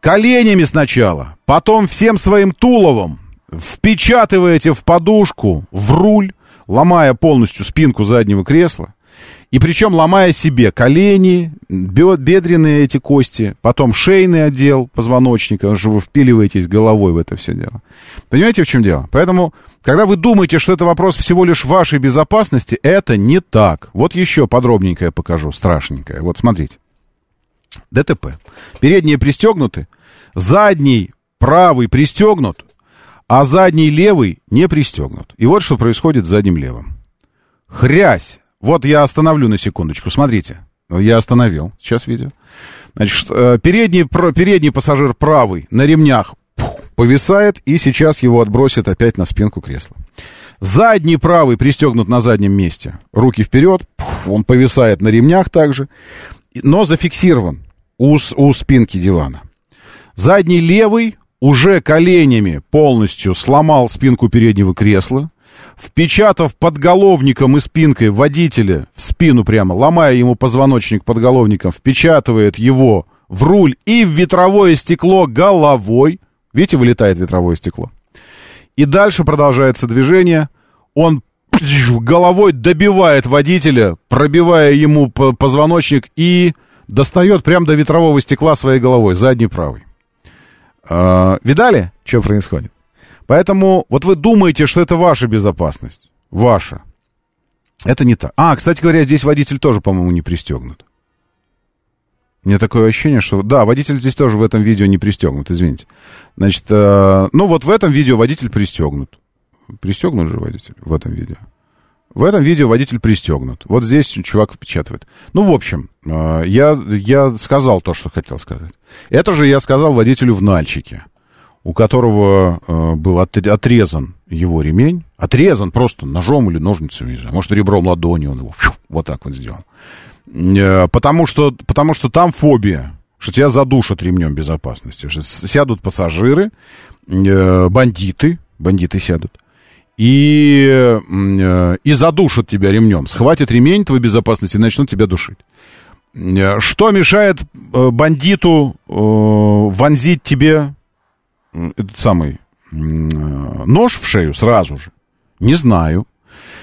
коленями сначала, потом всем своим туловом впечатываете в подушку, в руль, ломая полностью спинку заднего кресла, и причем ломая себе колени, бедренные эти кости, потом шейный отдел позвоночника, потому что вы впиливаетесь головой в это все дело. Понимаете, в чем дело? Поэтому, когда вы думаете, что это вопрос всего лишь вашей безопасности, это не так. Вот еще подробненько я покажу, страшненькое. Вот смотрите. ДТП. Передние пристегнуты, задний правый пристегнут, а задний левый не пристегнут. И вот что происходит с задним левым. Хрясь вот я остановлю на секундочку. Смотрите. Я остановил сейчас видео. Значит, э, передний, передний пассажир правый на ремнях повисает, и сейчас его отбросит опять на спинку кресла. Задний правый пристегнут на заднем месте. Руки вперед, он повисает на ремнях также, но зафиксирован у, у спинки дивана. Задний левый уже коленями полностью сломал спинку переднего кресла, впечатав подголовником и спинкой водителя в спину прямо, ломая ему позвоночник подголовником, впечатывает его в руль и в ветровое стекло головой. Видите, вылетает ветровое стекло. И дальше продолжается движение. Он головой добивает водителя, пробивая ему позвоночник и достает прямо до ветрового стекла своей головой, задней правой. А, видали, что происходит? Поэтому вот вы думаете, что это ваша безопасность. Ваша. Это не так. А, кстати говоря, здесь водитель тоже, по-моему, не пристегнут. Мне такое ощущение, что... Да, водитель здесь тоже в этом видео не пристегнут, извините. Значит, э, ну вот в этом видео водитель пристегнут. Пристегнут же водитель в этом видео. В этом видео водитель пристегнут. Вот здесь чувак впечатывает. Ну, в общем, э, я, я сказал то, что хотел сказать. Это же я сказал водителю в Нальчике у которого э, был от, отрезан его ремень, отрезан просто ножом или ножницами, не знаю, может, ребром ладони он его вот так вот сделал. Э, потому, что, потому что там фобия, что тебя задушат ремнем безопасности. Сядут пассажиры, бандиты, бандиты сядут, и, э, и задушат тебя ремнем. Схватят ремень твоей безопасности и начнут тебя душить. Э, что мешает э, бандиту вонзить тебе этот самый нож в шею сразу же? Не знаю.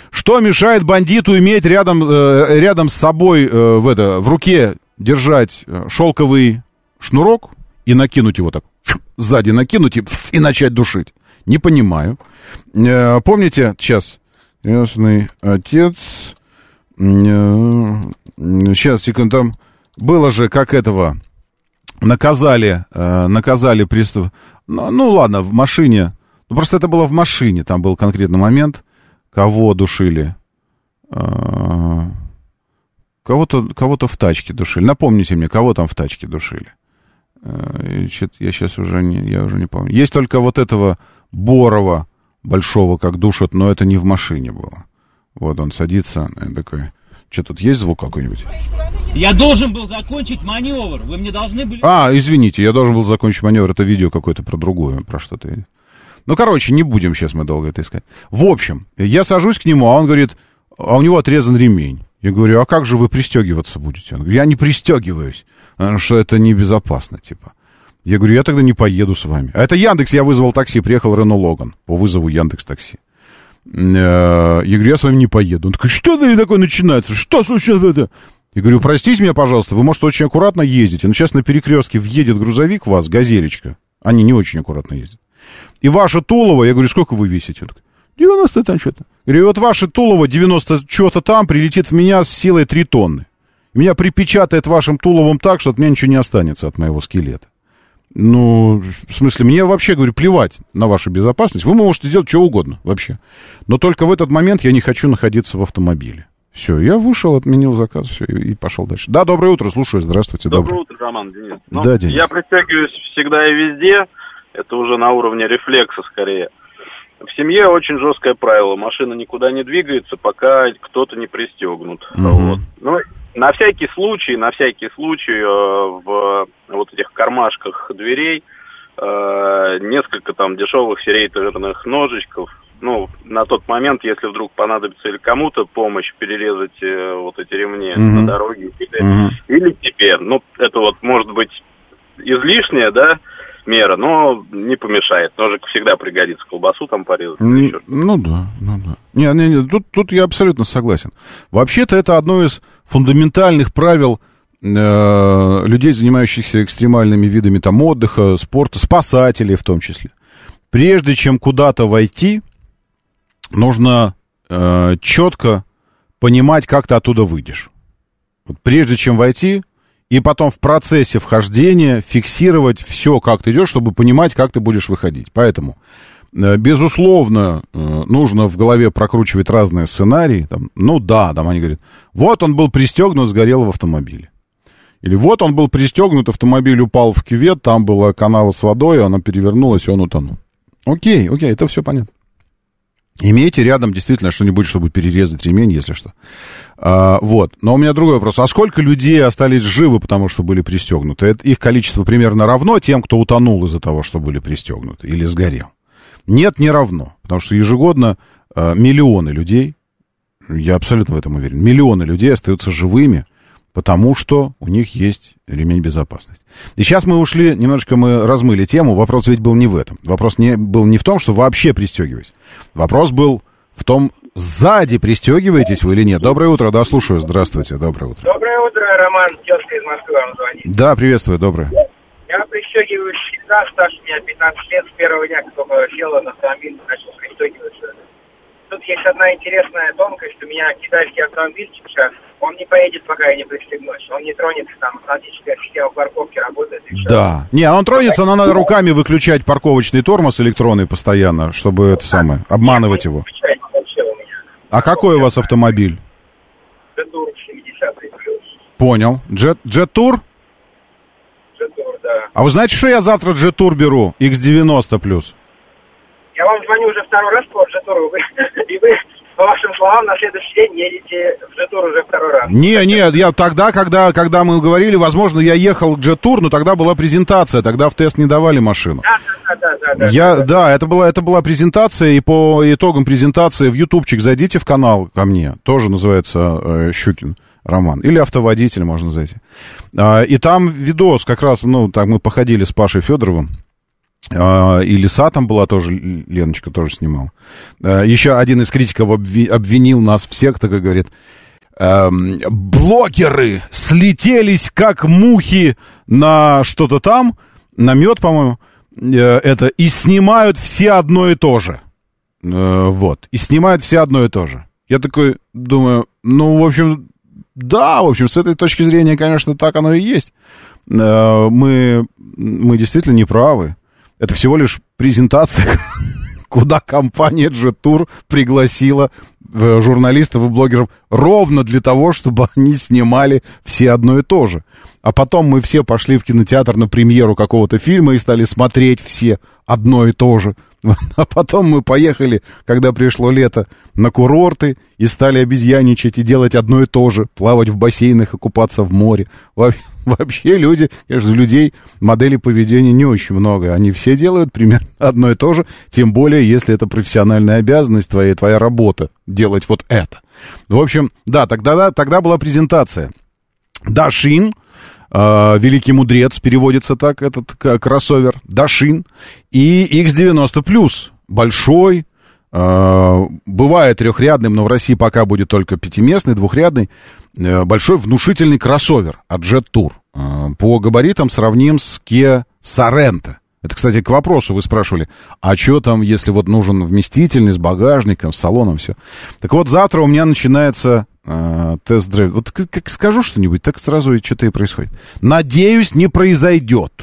Что мешает бандиту иметь рядом, рядом с собой в, это, в руке держать шелковый шнурок и накинуть его так, сзади накинуть и, и начать душить? Не понимаю. Помните, сейчас, ясный отец, сейчас, секунду, там было же, как этого, наказали, наказали пристав, ну, ну ладно, в машине. Ну, просто это было в машине, там был конкретный момент. Кого душили? Кого-то, кого-то в тачке душили. Напомните мне, кого там в тачке душили? Я сейчас уже не, я уже не помню. Есть только вот этого Борова большого, как душат, но это не в машине было. Вот он садится, такой, что тут есть звук какой-нибудь? Я должен был закончить маневр. Вы мне должны были... А, извините, я должен был закончить маневр. Это видео какое-то про другое, про что-то. Ну, короче, не будем сейчас мы долго это искать. В общем, я сажусь к нему, а он говорит, а у него отрезан ремень. Я говорю, а как же вы пристегиваться будете? Он говорит, я не пристегиваюсь, что это небезопасно, типа. Я говорю, я тогда не поеду с вами. А это Яндекс, я вызвал такси, приехал Рено Логан по вызову Яндекс Такси. Э, я говорю, я с вами не поеду. Он такой, что это такое начинается? Что случилось это? Я говорю, простите меня, пожалуйста, вы, может, очень аккуратно ездите, но сейчас на перекрестке въедет грузовик вас, газелечка, Они не очень аккуратно ездят. И ваше Тулово, я говорю, сколько вы весите? Он такой, 90 там что-то. Я говорю, вот ваше Тулово 90 что-то там прилетит в меня с силой 3 тонны. Меня припечатает вашим Туловом так, что от меня ничего не останется от моего скелета. Ну, в смысле, мне вообще, говорю, плевать на вашу безопасность. Вы можете делать что угодно вообще. Но только в этот момент я не хочу находиться в автомобиле. Все, я вышел, отменил заказ, все, и, и пошел дальше. Да, доброе утро, слушаю, здравствуйте. Доброе утро, Роман, Денис. Ну, Да, Денис. Я пристегиваюсь всегда и везде. Это уже на уровне рефлекса скорее. В семье очень жесткое правило. Машина никуда не двигается, пока кто-то не пристегнут. Вот. Ну, на всякий случай, на всякий случай э, в вот этих кармашках дверей э, несколько там дешевых серейторных ножичков. Ну, на тот момент, если вдруг понадобится или кому-то помощь перерезать э, вот эти ремни Мгм. на дороге, или, Мгм. или тебе. Ну, это вот может быть излишняя, да, мера, но не помешает. Ножик всегда пригодится, колбасу там порезать. Не- ну да, ну да. Не, не, не, тут, тут я абсолютно согласен. Вообще-то это одно из фундаментальных правил э, людей, занимающихся экстремальными видами там отдыха, спорта, спасателей в том числе. Прежде чем куда-то войти, нужно э, четко понимать, как ты оттуда выйдешь. Вот прежде чем войти, и потом в процессе вхождения фиксировать все, как ты идешь, чтобы понимать, как ты будешь выходить. Поэтому, э, безусловно, э, нужно в голове прокручивать разные сценарии. Там, ну да, там они говорят, вот он был пристегнут, сгорел в автомобиле. Или вот он был пристегнут, автомобиль упал в кювет, там была канава с водой, она перевернулась, и он утонул. Окей, окей, это все понятно. Имейте рядом действительно что-нибудь, чтобы перерезать ремень, если что. А, вот. Но у меня другой вопрос. А сколько людей остались живы, потому что были пристегнуты? Это, их количество примерно равно тем, кто утонул из-за того, что были пристегнуты или сгорел? Нет, не равно. Потому что ежегодно а, миллионы людей, я абсолютно в этом уверен, миллионы людей остаются живыми, потому что у них есть ремень безопасности. И сейчас мы ушли, немножечко мы размыли тему. Вопрос ведь был не в этом. Вопрос не, был не в том, что вообще пристегиваясь. Вопрос был в том, сзади пристегиваетесь вы или нет. Доброе утро, да, слушаю. Здравствуйте, доброе утро. Доброе утро, Роман. Тезка из Москвы вам звонит. Да, приветствую, доброе. Я пристегиваюсь всегда, стаж у меня 15 лет, с первого дня, как только села на автомобиль, начал пристегиваться. Тут есть одна интересная тонкость. У меня китайский автомобильчик сейчас. Он не поедет, пока я не пристегнусь. Он не тронется, там автоматическая система парковки работает. Да. Не, он тронется, но надо руками выключать парковочный тормоз электронный постоянно, чтобы это самое, обманывать его. А какой у вас автомобиль? Джетур 70 плюс. Понял. Джет, Джет-тур? Джетур, да. А вы знаете, что я завтра Джет-тур беру? X90 плюс. Я вам звоню уже второй раз по Джетуру, вы- [laughs] и вы, по вашим словам, на следующий день едете в Джетур уже второй раз. Не, не, я тогда, когда, когда мы говорили, возможно, я ехал к Джет-тур, но тогда была презентация, тогда в тест не давали машину. Да, да, да, да, да. Я, да, это была, это была презентация, и по итогам презентации в ютубчик зайдите в канал ко мне, тоже называется э, Щукин Роман, или автоводитель можно зайти. А, и там видос как раз, ну, так мы походили с Пашей Федоровым, и Лиса там была тоже, Леночка тоже снимала. А, еще один из критиков обви- обвинил нас всех, так и говорит, эм, блогеры слетелись как мухи на что-то там, на мед, по-моему, э, это, и снимают все одно и то же. Э, вот. И снимают все одно и то же. Я такой думаю, ну, в общем, да, в общем, с этой точки зрения, конечно, так оно и есть. Э, мы, мы действительно не правы. Это всего лишь презентация, [laughs] куда компания Jet Tour пригласила э, журналистов и блогеров ровно для того, чтобы [laughs] они снимали все одно и то же. А потом мы все пошли в кинотеатр на премьеру какого-то фильма и стали смотреть все одно и то же. [laughs] А потом мы поехали, когда пришло лето, на курорты и стали обезьяничать и делать одно и то же. Плавать в бассейнах и купаться в море. Во- [laughs] Вообще люди, конечно, людей моделей поведения не очень много. Они все делают примерно [laughs] одно и то же. Тем более, если это профессиональная обязанность твоя, твоя работа делать вот это. В общем, да, тогда, тогда была презентация. Дашин, э, великий мудрец, переводится так, этот кроссовер, Дашин, и X90+, большой, бывает трехрядным, но в России пока будет только пятиместный, двухрядный, э, большой внушительный кроссовер от Jet Tour. Э, по габаритам сравним с Kia Sorento. Это, кстати, к вопросу вы спрашивали, а что там, если вот нужен вместительный с багажником, с салоном, все. Так вот, завтра у меня начинается э, тест-драйв. Вот как, как скажу что-нибудь, так сразу и что-то и происходит. Надеюсь, не произойдет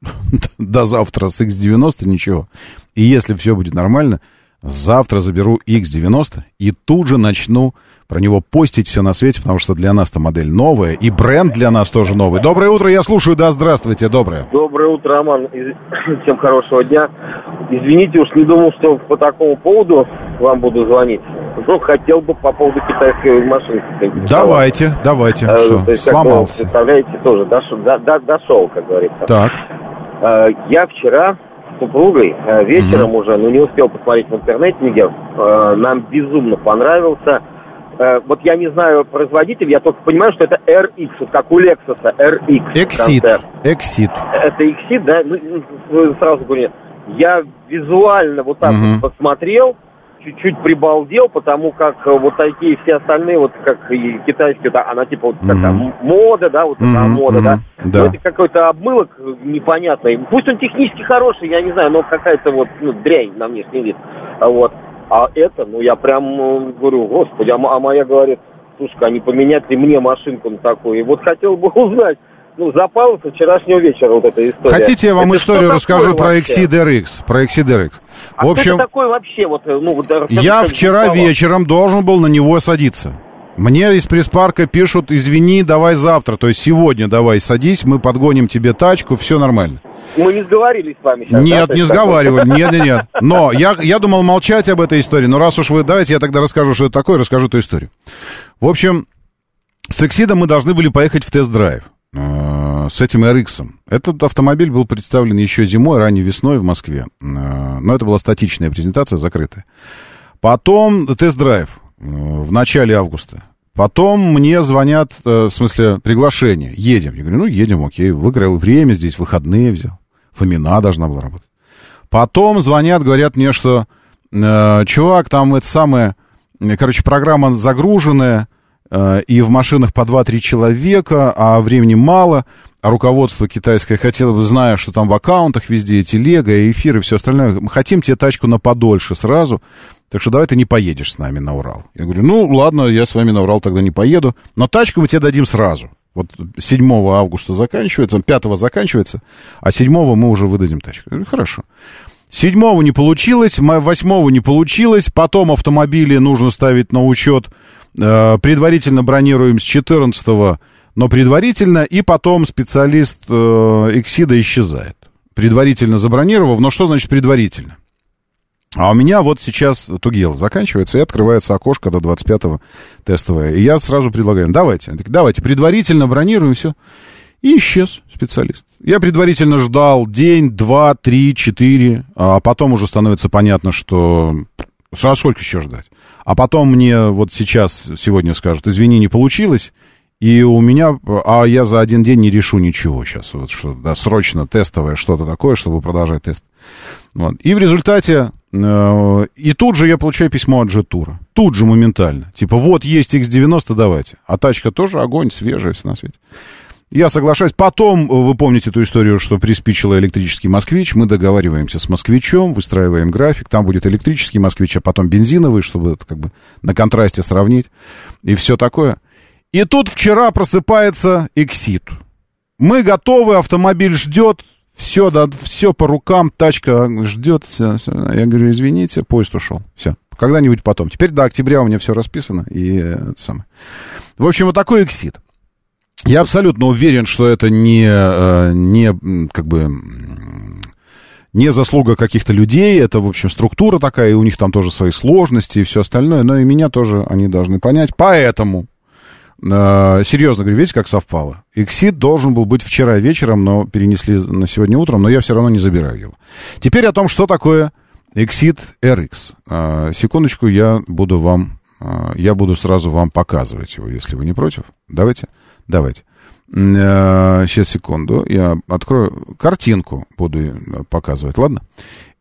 [laughs] до завтра с X90 ничего. И если все будет нормально, завтра заберу X90 и тут же начну про него постить все на свете, потому что для нас-то модель новая, и бренд для нас тоже новый. Доброе утро, я слушаю, да, здравствуйте, доброе. Доброе утро, Роман. Из- [coughs] Всем хорошего дня. Извините, уж не думал, что по такому поводу вам буду звонить. Но хотел бы по поводу китайской поинтересоваться. Давайте, давайте, Э, что, то есть, как бы, сломался. представляете, тоже дошел, до- до- дошел, как говорится. Так, Э, Я вчера супругой э, вечером уже, ну не успел посмотреть в интернете нигде, э, нам безумно понравился. Э, Вот я не знаю производитель, я только понимаю, что это RX, вот как у Lexus, RX. Exit. Exit. Это Exit, да? Ну, ну, сразу говорю, я визуально вот так вот посмотрел, чуть-чуть прибалдел, потому как э, вот такие все остальные, вот как и китайские, да, она типа вот такая м- мода, да, вот такая Мгм, мода, да. Но да. это какой-то обмылок непонятный. Пусть он технически хороший, я не знаю, но какая-то вот ну, дрянь на внешний вид. А Вот. А это, ну я прям э, говорю, господи, а, а моя говорит, слушай, а не поменять ли мне машинку на такую? И вот хотел бы [laughs] узнать, ну, запал вчерашнего вечера вот эта история. Хотите, я вам Это историю расскажу про вообще? Exit RX? Про Exit RX. А В общем, это такое вообще? Вот, э, ну, вот, я вчера вечером должен был на него садиться. Мне из пресс-парка пишут, извини, давай завтра, то есть сегодня давай садись, мы подгоним тебе тачку, все нормально. Мы не сговорились с вами сейчас, Нет, да, не сговаривали, нет, нет, нет. [laughs] Но я, я думал молчать об этой истории, но раз уж вы, давайте я тогда расскажу, что это такое, расскажу эту историю. В общем, с Эксидом мы должны были поехать в тест-драйв с этим RX. Этот автомобиль был представлен еще зимой, ранней весной в Москве. Э, Но это была статичная презентация, закрытая. Потом тест-драйв э, в начале августа. Потом мне звонят, э, в смысле, приглашение. Едем. Я говорю, ну, едем, окей. Выиграл время здесь, выходные взял. Фомина должна была работать. Потом звонят, говорят мне, что э, чувак, там это самое, э, короче, программа загруженная, э, и в машинах по 2-3 человека, а времени мало, а руководство китайское хотело бы, зная, что там в аккаунтах везде телега, эфир и все остальное, мы хотим тебе тачку на подольше сразу, так что давай ты не поедешь с нами на Урал. Я говорю, ну ладно, я с вами на Урал тогда не поеду, но тачку мы тебе дадим сразу. Вот 7 августа заканчивается, 5 заканчивается, а 7 мы уже выдадим тачку. Я говорю, хорошо. Седьмого не получилось, восьмого не получилось, потом автомобили нужно ставить на учет, э, предварительно бронируем с 14 но предварительно, и потом специалист э, Эксида исчезает. Предварительно забронировав, но что значит предварительно? А у меня вот сейчас Тугел заканчивается, и открывается окошко до 25-го тестовое. И я сразу предлагаю, давайте, Они такие, давайте, предварительно бронируем, все. И исчез специалист. Я предварительно ждал день, два, три, четыре, а потом уже становится понятно, что... А сколько еще ждать? А потом мне вот сейчас, сегодня скажут, извини, не получилось, и у меня, а я за один день не решу ничего сейчас, вот что, да, срочно тестовое что-то такое, чтобы продолжать тест. Вот. И в результате, э, и тут же я получаю письмо от Джетура. Тут же моментально. Типа, вот есть X90, давайте. А тачка тоже огонь, свежая, все на свете. Я соглашаюсь. Потом, э, вы помните эту историю, что приспичило электрический москвич. Мы договариваемся с москвичом, выстраиваем график. Там будет электрический москвич, а потом бензиновый, чтобы это как бы на контрасте сравнить. И все такое. И тут вчера просыпается Exit. Мы готовы, автомобиль ждет, все, да, все по рукам, тачка ждет. Все, все. Я говорю, извините, поезд ушел. Все, когда-нибудь потом. Теперь до октября у меня все расписано. И э, это самое. В общем, вот такой Exit. Я абсолютно уверен, что это не, э, не как бы не заслуга каких-то людей, это, в общем, структура такая, и у них там тоже свои сложности и все остальное, но и меня тоже они должны понять. Поэтому, э, серьезно говорю, видите, как совпало? Exit должен был быть вчера вечером, но перенесли на сегодня утром, но я все равно не забираю его. Теперь о том, что такое Exit RX. Э, секундочку, я буду вам, э, я буду сразу вам показывать его, если вы не против. Давайте. Сейчас, секунду. Я открою картинку, буду э, показывать, ладно?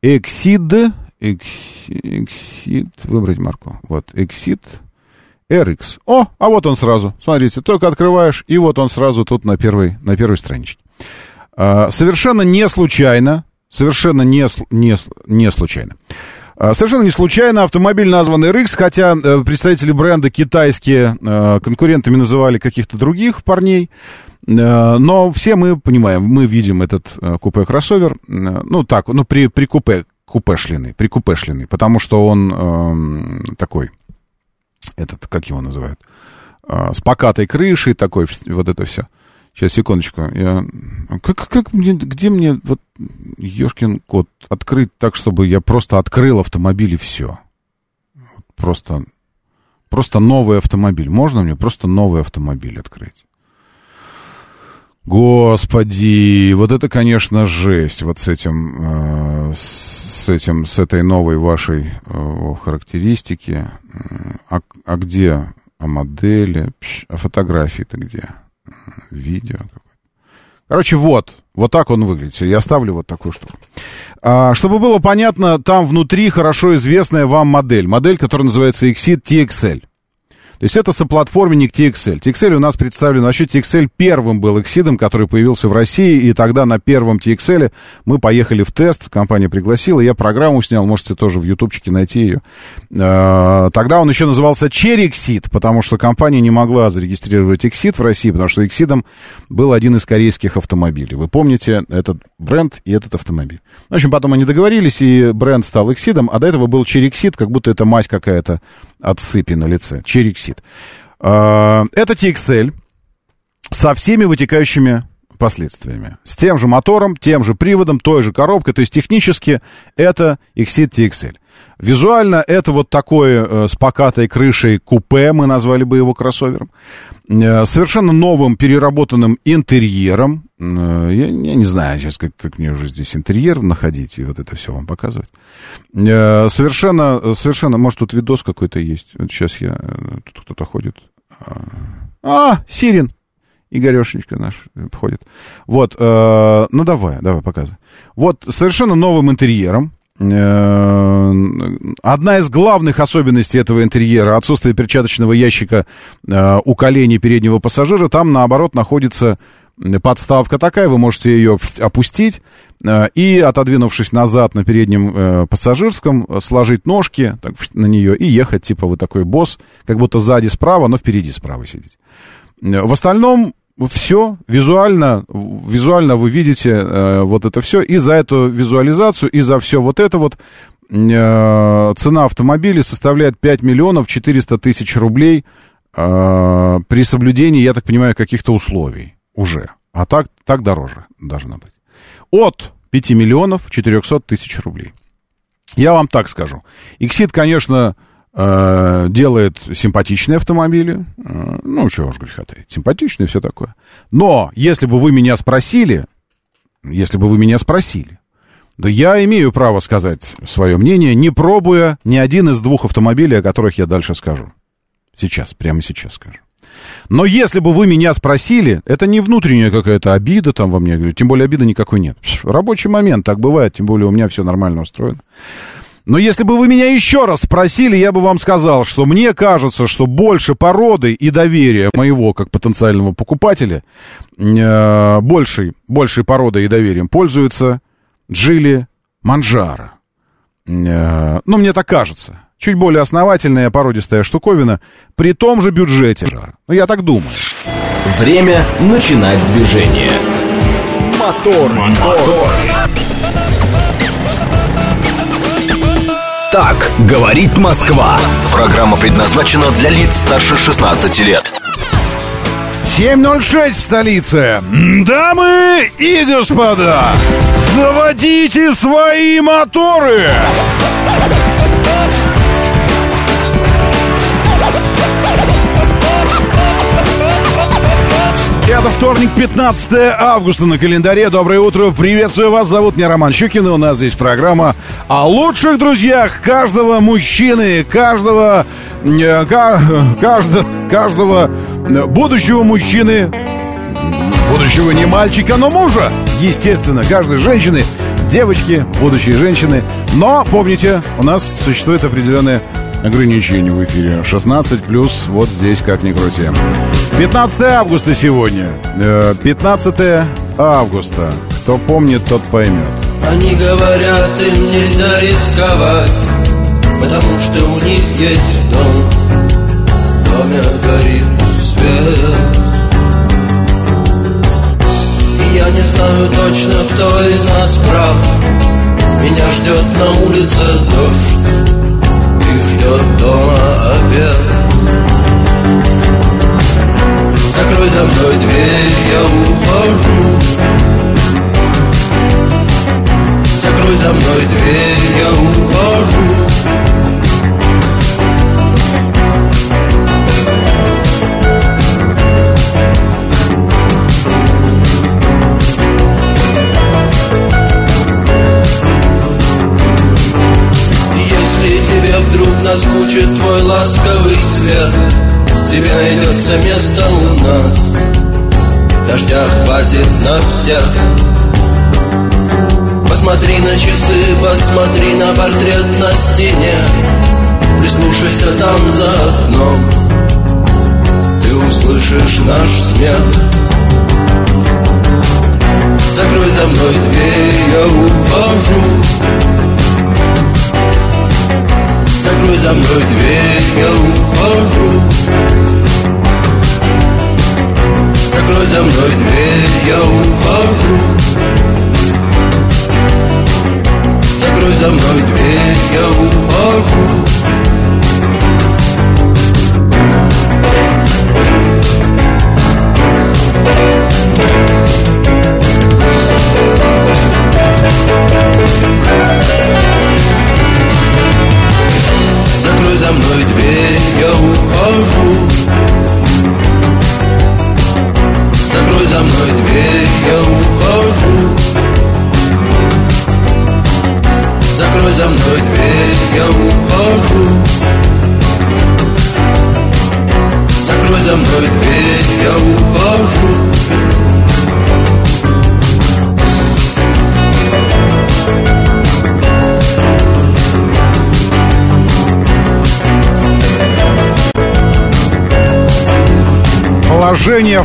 Exit, Exit, выбрать марку. Вот, Exit RX. О, а вот он сразу. Смотрите, только открываешь, и вот он сразу тут на первой, на первой страничке. А, Совершенно не случайно Совершенно не, не, не случайно. А, Совершенно не случайно автомобиль назван RX, хотя э, представители бренда китайские э, конкурентами называли каких-то других парней. Э, Но все мы понимаем, мы видим этот э, купе-кроссовер, э, ну так, ну при, при купе, купешленный, при купешленный, потому что он эм, такой, этот, как его называют, э, с покатой крышей такой, вот это все. Сейчас, секундочку. Я... Как, как мне, где мне, вот, ешкин кот, открыть так, чтобы я просто открыл автомобиль и все? Просто, просто новый автомобиль. Можно мне просто новый автомобиль открыть? Господи, вот это, конечно, жесть. Вот с этим, э, с этим, с этой новой вашей э, характеристики. А, а где? А модели? Пш, А фотографии-то где? Видео. Короче, вот. Вот так он выглядит. Всё, Я ставлю вот такую штуку. А, чтобы было понятно, там внутри хорошо известная вам модель. Модель, которая называется Exit TXL. То есть это соплатформенник TXL. TXL у нас представлен, вообще TXL первым был Exidом, который появился в России, и тогда на первом TXL мы поехали в тест, компания пригласила, я программу снял, можете тоже в ютубчике найти ее. Э, Тогда он еще назывался Exit, потому что компания не могла зарегистрировать Exit в России, потому что Exidом был один из корейских автомобилей. Вы помните этот бренд и этот автомобиль. В общем, потом они договорились, и бренд стал Exidом, а до этого был Exit, как будто это мазь какая-то от сыпи на лице. Exit. Э, Это TXL со всеми вытекающими последствиями. С тем же мотором, тем же приводом, той же коробкой. То есть технически это Exit TXL. Визуально это вот такое э, с покатой крышей купе, мы назвали бы его кроссовером. Э, совершенно новым переработанным интерьером. Э, я, я не знаю сейчас, как, как мне уже здесь интерьер находить и вот это все вам показывать. Э, совершенно, совершенно, может, тут видос какой-то есть. Вот сейчас я, э, тут кто-то ходит. А, А, Сирин. Игорешечка наш входит. Вот, ну давай, давай, показывай. Вот, совершенно новым интерьером. Одна из главных особенностей этого интерьера отсутствие перчаточного ящика у коленей переднего пассажира. Там, наоборот, находится подставка такая, вы можете ее опустить э, и, отодвинувшись назад на переднем э, пассажирском, э, сложить ножки так, на нее и ехать, типа вы такой босс, как будто сзади справа, но впереди справа сидеть. В остальном все визуально, визуально вы видите вот это все, и за эту визуализацию, и за все вот это вот цена автомобиля составляет 5 миллионов 400 тысяч рублей при соблюдении, я так понимаю, каких-то условий уже. А так, так дороже должно быть. От 5 миллионов 400 тысяч рублей. Я вам так скажу. Иксид, конечно, э, делает симпатичные автомобили. Э, ну, чего уж греха таить. Симпатичные, все такое. Но, если бы вы меня спросили, если бы вы меня спросили, да я имею право сказать свое мнение, не пробуя ни один из двух автомобилей, о которых я дальше скажу. Сейчас, прямо сейчас скажу. Но если бы вы меня спросили, это не внутренняя какая-то обида там во мне, тем более обиды никакой нет. Рабочий момент, так бывает, тем более у меня все нормально устроено. Но если бы вы меня еще раз спросили, я бы вам сказал, что мне кажется, что больше породы и доверия моего как потенциального покупателя, э, большей, большей породой и доверием пользуется Джили Манжара. Э, ну, мне так кажется. Чуть более основательная породистая штуковина при том же бюджете. Ну, я так думаю. Время начинать движение. Мотор. Мотор. Так говорит Москва. Программа предназначена для лиц старше 16 лет. 7.06 в столице. Дамы и господа, заводите свои моторы! Это вторник, 15 августа на календаре. Доброе утро, приветствую вас. Зовут меня Роман Щукин, и у нас здесь программа о лучших друзьях каждого мужчины, каждого, э, ка- каждого, каждого э, будущего мужчины, будущего не мальчика, но мужа. Естественно, каждой женщины, девочки, будущие женщины. Но помните, у нас существует определенное ограничение в эфире. 16 плюс, вот здесь, как ни крути. 15 августа сегодня. Э, 15 августа. Кто помнит, тот поймет. Они говорят, им нельзя рисковать Потому что у них есть дом В доме горит свет И я не знаю точно, кто из нас прав Меня ждет на улице дождь ждет дома обед. Закрой за мной дверь, я ухожу. Закрой за мной дверь, я ухожу наскучит твой ласковый свет. Тебе найдется место у нас. Дождя хватит на всех. Посмотри на часы, посмотри на портрет на стене. Прислушайся там за окном. Ты услышишь наш смех. Закрой за мной дверь, я ухожу Закрой за мной дверь, я ухожу. Закрой за мной дверь, я ухожу. Закрой за мной дверь, я ухожу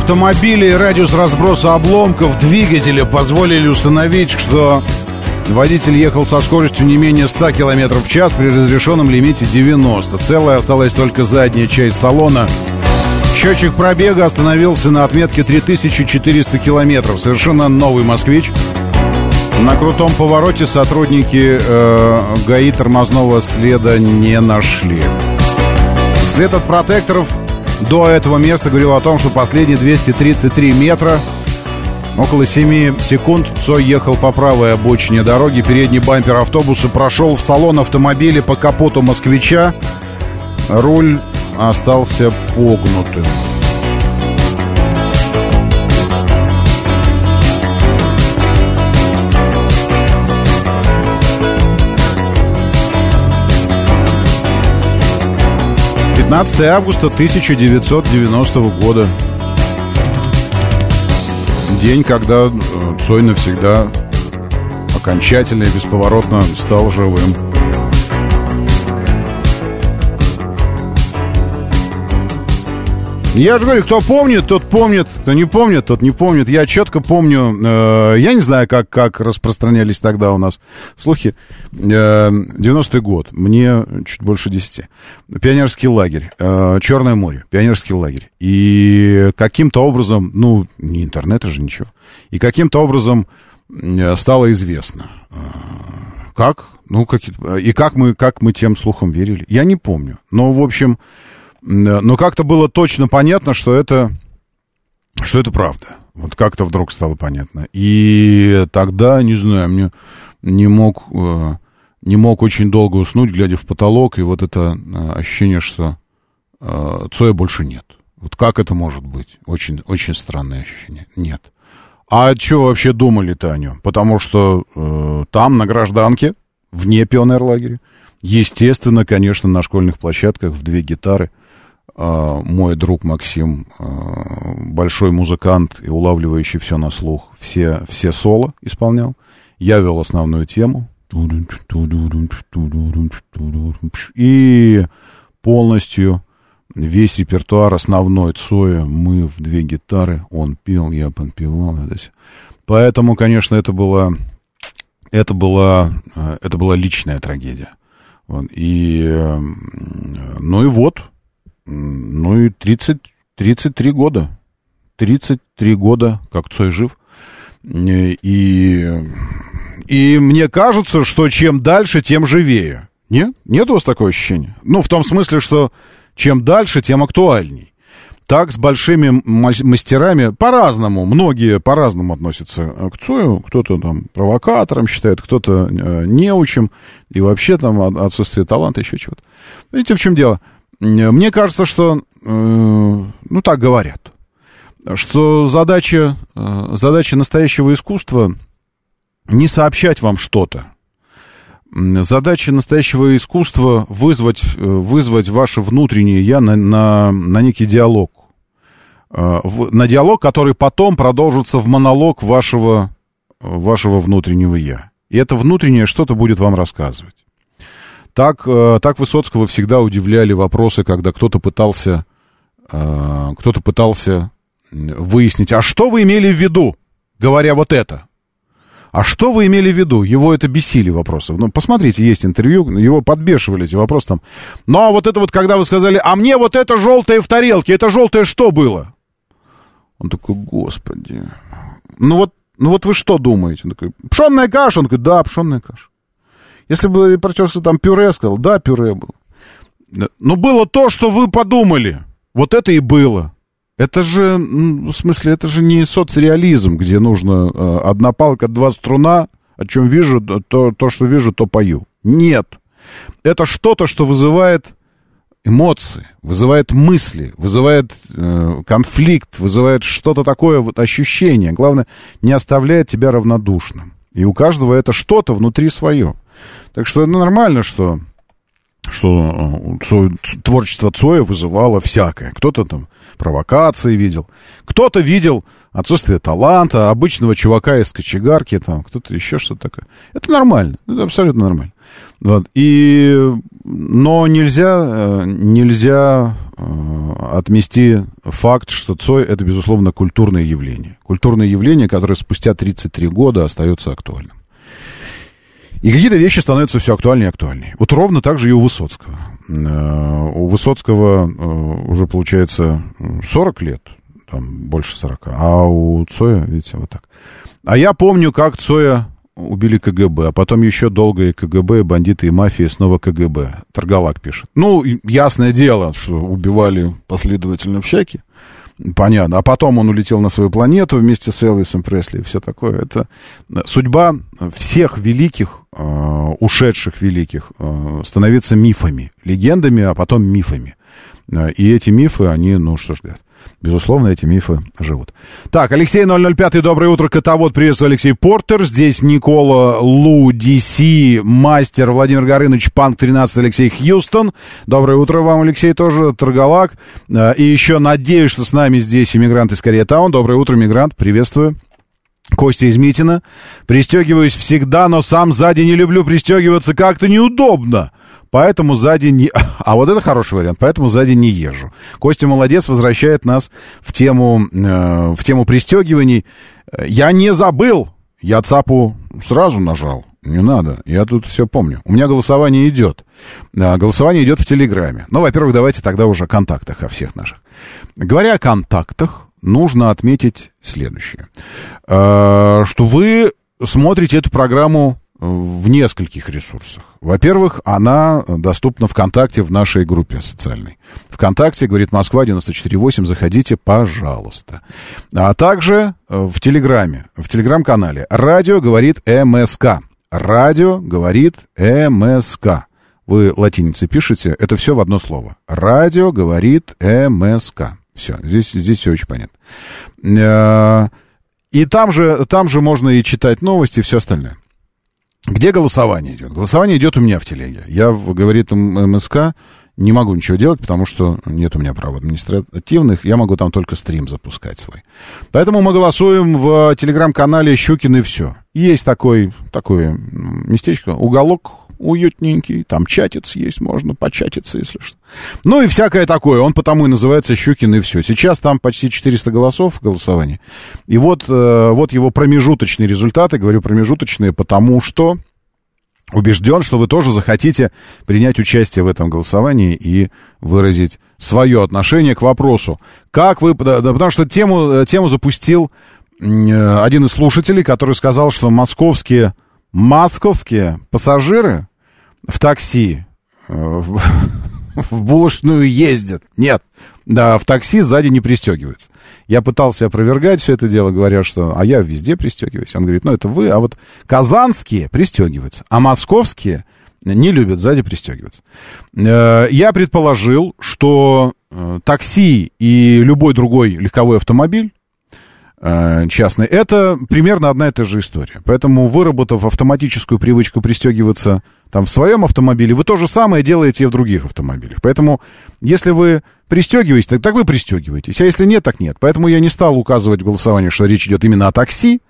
Автомобиля и радиус разброса обломков двигателя позволили установить, что водитель ехал со скоростью не менее 100 км в час при разрешенном лимите 90. Целая осталась только задняя часть салона. Счетчик пробега остановился на отметке 3400 километров. Совершенно новый «Москвич». На крутом повороте сотрудники э, ГАИ тормозного следа не нашли. След от протекторов до этого места говорил о том, что последние 233 метра, около 7 секунд, Цой ехал по правой обочине дороги. Передний бампер автобуса прошел в салон автомобиля по капоту москвича. Руль остался погнутым. Пятнадцатое августа 1990 года. День, когда э, Цой навсегда окончательно и бесповоротно стал живым. Я же говорю, кто помнит, тот помнит, кто не помнит, тот не помнит. Я четко помню, э, я не знаю, как, как распространялись тогда у нас слухи. Э, 90-й год, мне чуть больше 10. Пионерский лагерь, э, Черное море, пионерский лагерь. И каким-то образом, ну, не интернета же ничего, и каким-то образом э, стало известно. Э, как? Ну, как, и как мы, как мы тем слухам верили? Я не помню. Но, в общем, но как-то было точно понятно, что это, что это правда. Вот как-то вдруг стало понятно. И тогда, не знаю, мне не мог, не мог очень долго уснуть, глядя в потолок, и вот это ощущение, что Цоя больше нет. Вот как это может быть? Очень, очень странное ощущение. Нет. А что вообще думали-то о нем? Потому что э, там, на гражданке, вне пионерлагеря, естественно, конечно, на школьных площадках в две гитары – мой друг Максим, большой музыкант и улавливающий все на слух, все, все соло исполнял. Я вел основную тему. И полностью весь репертуар основной Цоя, мы в две гитары, он пел, я подпевал. Поэтому, конечно, это было это была, э, это была личная трагедия. Вот, и, э, ну и вот, ну и 30, 33 года. 33 года, как Цой жив. И, и мне кажется, что чем дальше, тем живее. Нет? Нет у вас такого ощущения? Ну, в том смысле, что чем дальше, тем актуальней. Так с большими мастерами по-разному, многие по-разному относятся к Цою. Кто-то там провокатором считает, кто-то э, неучим, и вообще там отсутствие таланта, еще чего-то. Видите, в чем дело? Мне кажется, что, э, ну так говорят, что задача, э, задача настоящего искусства не сообщать вам что-то, Задача настоящего искусства вызвать, э, вызвать ваше внутреннее я на, на, на некий диалог. Э, на диалог, который потом продолжится в монолог вашего, вашего внутреннего я. И это внутреннее что-то будет вам рассказывать. Так, э, так Высоцкого всегда удивляли вопросы, когда кто-то пытался, кто-то пытался выяснить, а что вы имели в виду, говоря вот это? А что вы имели в виду? Его это бесили вопросы. Ну, посмотрите, есть интервью, его подбешивали эти вопросы там. Ну, а вот это вот, когда вы сказали, а мне вот это желтое в тарелке, это желтое что было? Он такой, господи. Ну вот, ну вот вы что думаете? Он такой, пшенная каша? Он такой, да, пшенная каша. Если бы про что там пюре сказал, да, пюре было. Но было то, что вы подумали. Вот это и было. Это же, в смысле, это же не соцреализм, где нужно э, одна палка, два струна, о чем вижу, то, то, что вижу, то пою. Нет. Это что-то, что вызывает эмоции, вызывает мысли, вызывает э, конфликт, вызывает что-то такое, вот ощущение. Главное, не оставляет тебя равнодушным. И у каждого это что-то внутри свое. Так что ну, нормально, что что э, творчество Цоя вызывало всякое. Кто-то там провокации видел, кто-то видел отсутствие таланта, обычного чувака из кочегарки, там, кто-то еще что-то такое. Это нормально, это абсолютно нормально. Вот. И, но нельзя, э, нельзя э, отмести факт, что Цой это, безусловно, культурное явление. Культурное явление, которое спустя 33 года остается актуальным. И какие-то вещи становятся все актуальнее и актуальнее. Вот ровно так же и у Высоцкого. Э, у Высоцкого э, уже, получается, 40 лет, там больше 40, а у Цоя, видите, вот так. А я помню, как Цоя убили КГБ, а потом еще долго и КГБ, и бандиты, и мафия, снова КГБ. Торгалак пишет. Ну, ясное дело, что убивали последовательно всякие. Понятно. А потом он улетел на свою планету вместе с Элвисом Пресли и все такое. Это судьба всех великих, э, ушедших великих, э, становится мифами, легендами, а потом мифами. Э, и эти мифы, они, ну что ж, Безусловно, эти мифы живут. Так, Алексей 005, доброе утро, Котовод, приветствую, Алексей Портер. Здесь Никола Лу, DC, мастер, Владимир Горыныч, Панк 13, Алексей Хьюстон. Доброе утро вам, Алексей, тоже, Торгалак. Э, и еще надеюсь, что с нами здесь иммигрант из Корея Таун. Доброе утро, иммигрант, приветствую. Костя из Митина. Пристегиваюсь всегда, но сам сзади не люблю пристегиваться, как-то неудобно. Поэтому сзади не... [laughs] А вот это хороший вариант, поэтому сзади не езжу. Костя молодец, возвращает нас в тему, э, в тему пристегиваний. Я не забыл, я ЦАПу сразу нажал. Не надо, я тут все помню. У меня голосование идет. Э, голосование идет в Телеграме. Ну, во-первых, давайте тогда уже о контактах о всех наших. Говоря о контактах, нужно отметить следующее. Э, что вы смотрите эту программу в нескольких ресурсах. Во-первых, она доступна ВКонтакте в нашей группе социальной. ВКонтакте, говорит Москва 94.8, заходите, пожалуйста. А также э, в Телеграме, в Телеграм-канале «Радио говорит МСК». «Радио говорит МСК». Вы латиницей пишете, это все в одно слово. «Радио говорит МСК». Все, здесь, здесь все очень понятно. Э, и там же, там же можно и читать новости и все остальное. Где голосование идет? Голосование идет у меня в телеге. Я, говорит МСК, не могу ничего делать, потому что нет у меня прав административных, я могу там только стрим запускать свой. Поэтому мы голосуем в телеграм-канале Щукин и все. Есть такой, такое местечко, уголок, уютненький, там чатиться есть, можно початиться, если что. Ну и всякое такое, он потому и называется Щукин и все. Сейчас там почти 400 голосов голосования. И вот, э, вот его промежуточные результаты, говорю промежуточные, потому что убежден, что вы тоже захотите принять участие в этом голосовании и выразить свое отношение к вопросу. Как вы... Да, потому что тему, э, тему запустил э, один из слушателей, который сказал, что московские, московские пассажиры в такси э, в, [laughs] в булочную ездят. Нет, да, в такси сзади не пристегиваются. Я пытался опровергать все это дело, говоря, что а я везде пристегиваюсь. Он говорит, ну это вы, а вот казанские пристегиваются, а московские не любят сзади пристегиваться. Э, я предположил, что э, такси и любой другой легковой автомобиль частный, это примерно одна и та же история. Поэтому, выработав автоматическую привычку пристегиваться там в своем автомобиле, вы то же самое делаете и в других автомобилях. Поэтому, если вы пристегиваетесь, так, так вы пристегиваетесь. А если нет, так нет. Поэтому я не стал указывать в голосовании, что речь идет именно о такси,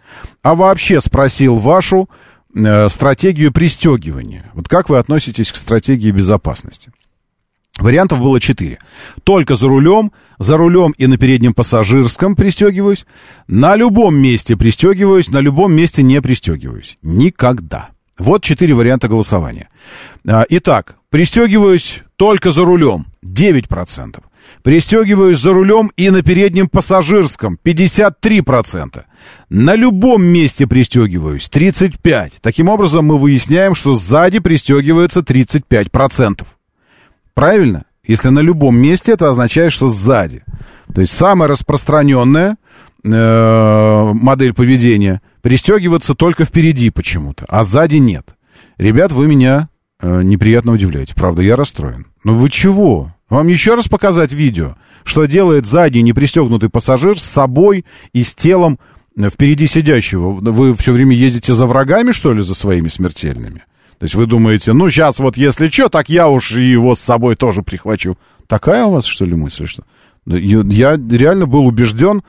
а вообще спросил вашу э, стратегию пристегивания. Вот как вы относитесь к стратегии безопасности? Вариантов было четыре. Только за рулем, за рулем и на переднем пассажирском пристегиваюсь, на любом месте пристегиваюсь, на любом месте не пристегиваюсь. Никогда. Вот четыре варианта голосования. А, итак, пристегиваюсь только за рулем 9%. Пристегиваюсь за рулем и на переднем пассажирском 53%. На любом месте пристегиваюсь 35%. Таким образом, мы выясняем, что сзади пристегивается 35%. Правильно? Если на любом месте, это означает, что сзади. То есть самая распространенная э, модель поведения пристегиваться только впереди почему-то, а сзади нет. Ребят, вы меня э, неприятно удивляете. Правда, я расстроен. Но вы чего? Вам еще раз показать видео, что делает сзади непристегнутый пассажир с собой и с телом э, впереди сидящего? Вы все время ездите за врагами, что ли, за своими смертельными? То есть вы думаете, ну, сейчас вот если что, так я уж его с собой тоже прихвачу. Такая у вас, что ли, мысль, что? Ну, я реально был убежден,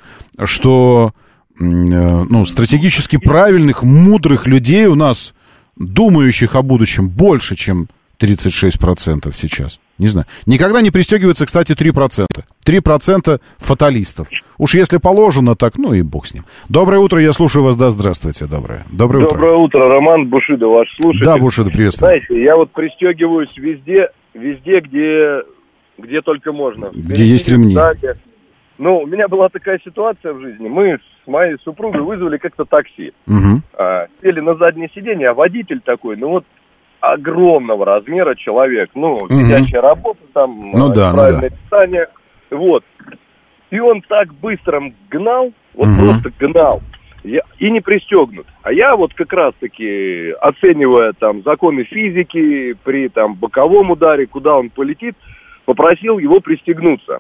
что э, ну, стратегически правильных, мудрых людей у нас, думающих о будущем, больше, чем 36% сейчас. Не знаю. Никогда не пристегивается, кстати, 3%. 3% фаталистов. Уж если положено, так, ну и бог с ним. Доброе утро, я слушаю вас, да, здравствуйте, доброе. Доброе, Доброе утро. утро, Роман Бушида, ваш слушатель. Да, Бушида, приветствую. Знаете, я вот пристегиваюсь везде, везде, где, где только можно. Где Впереди, есть ремни. Сзади. Ну, у меня была такая ситуация в жизни. Мы с моей супругой вызвали как-то такси. Угу. А, сели на заднее сиденье, а водитель такой, ну вот огромного размера человек. Ну, угу. сидячая работа, там, ну, да, правильное ну, да. питание. Вот. И он так быстро гнал, вот угу. просто гнал, я, и не пристегнут. А я вот как раз-таки, оценивая там законы физики, при там боковом ударе, куда он полетит, попросил его пристегнуться.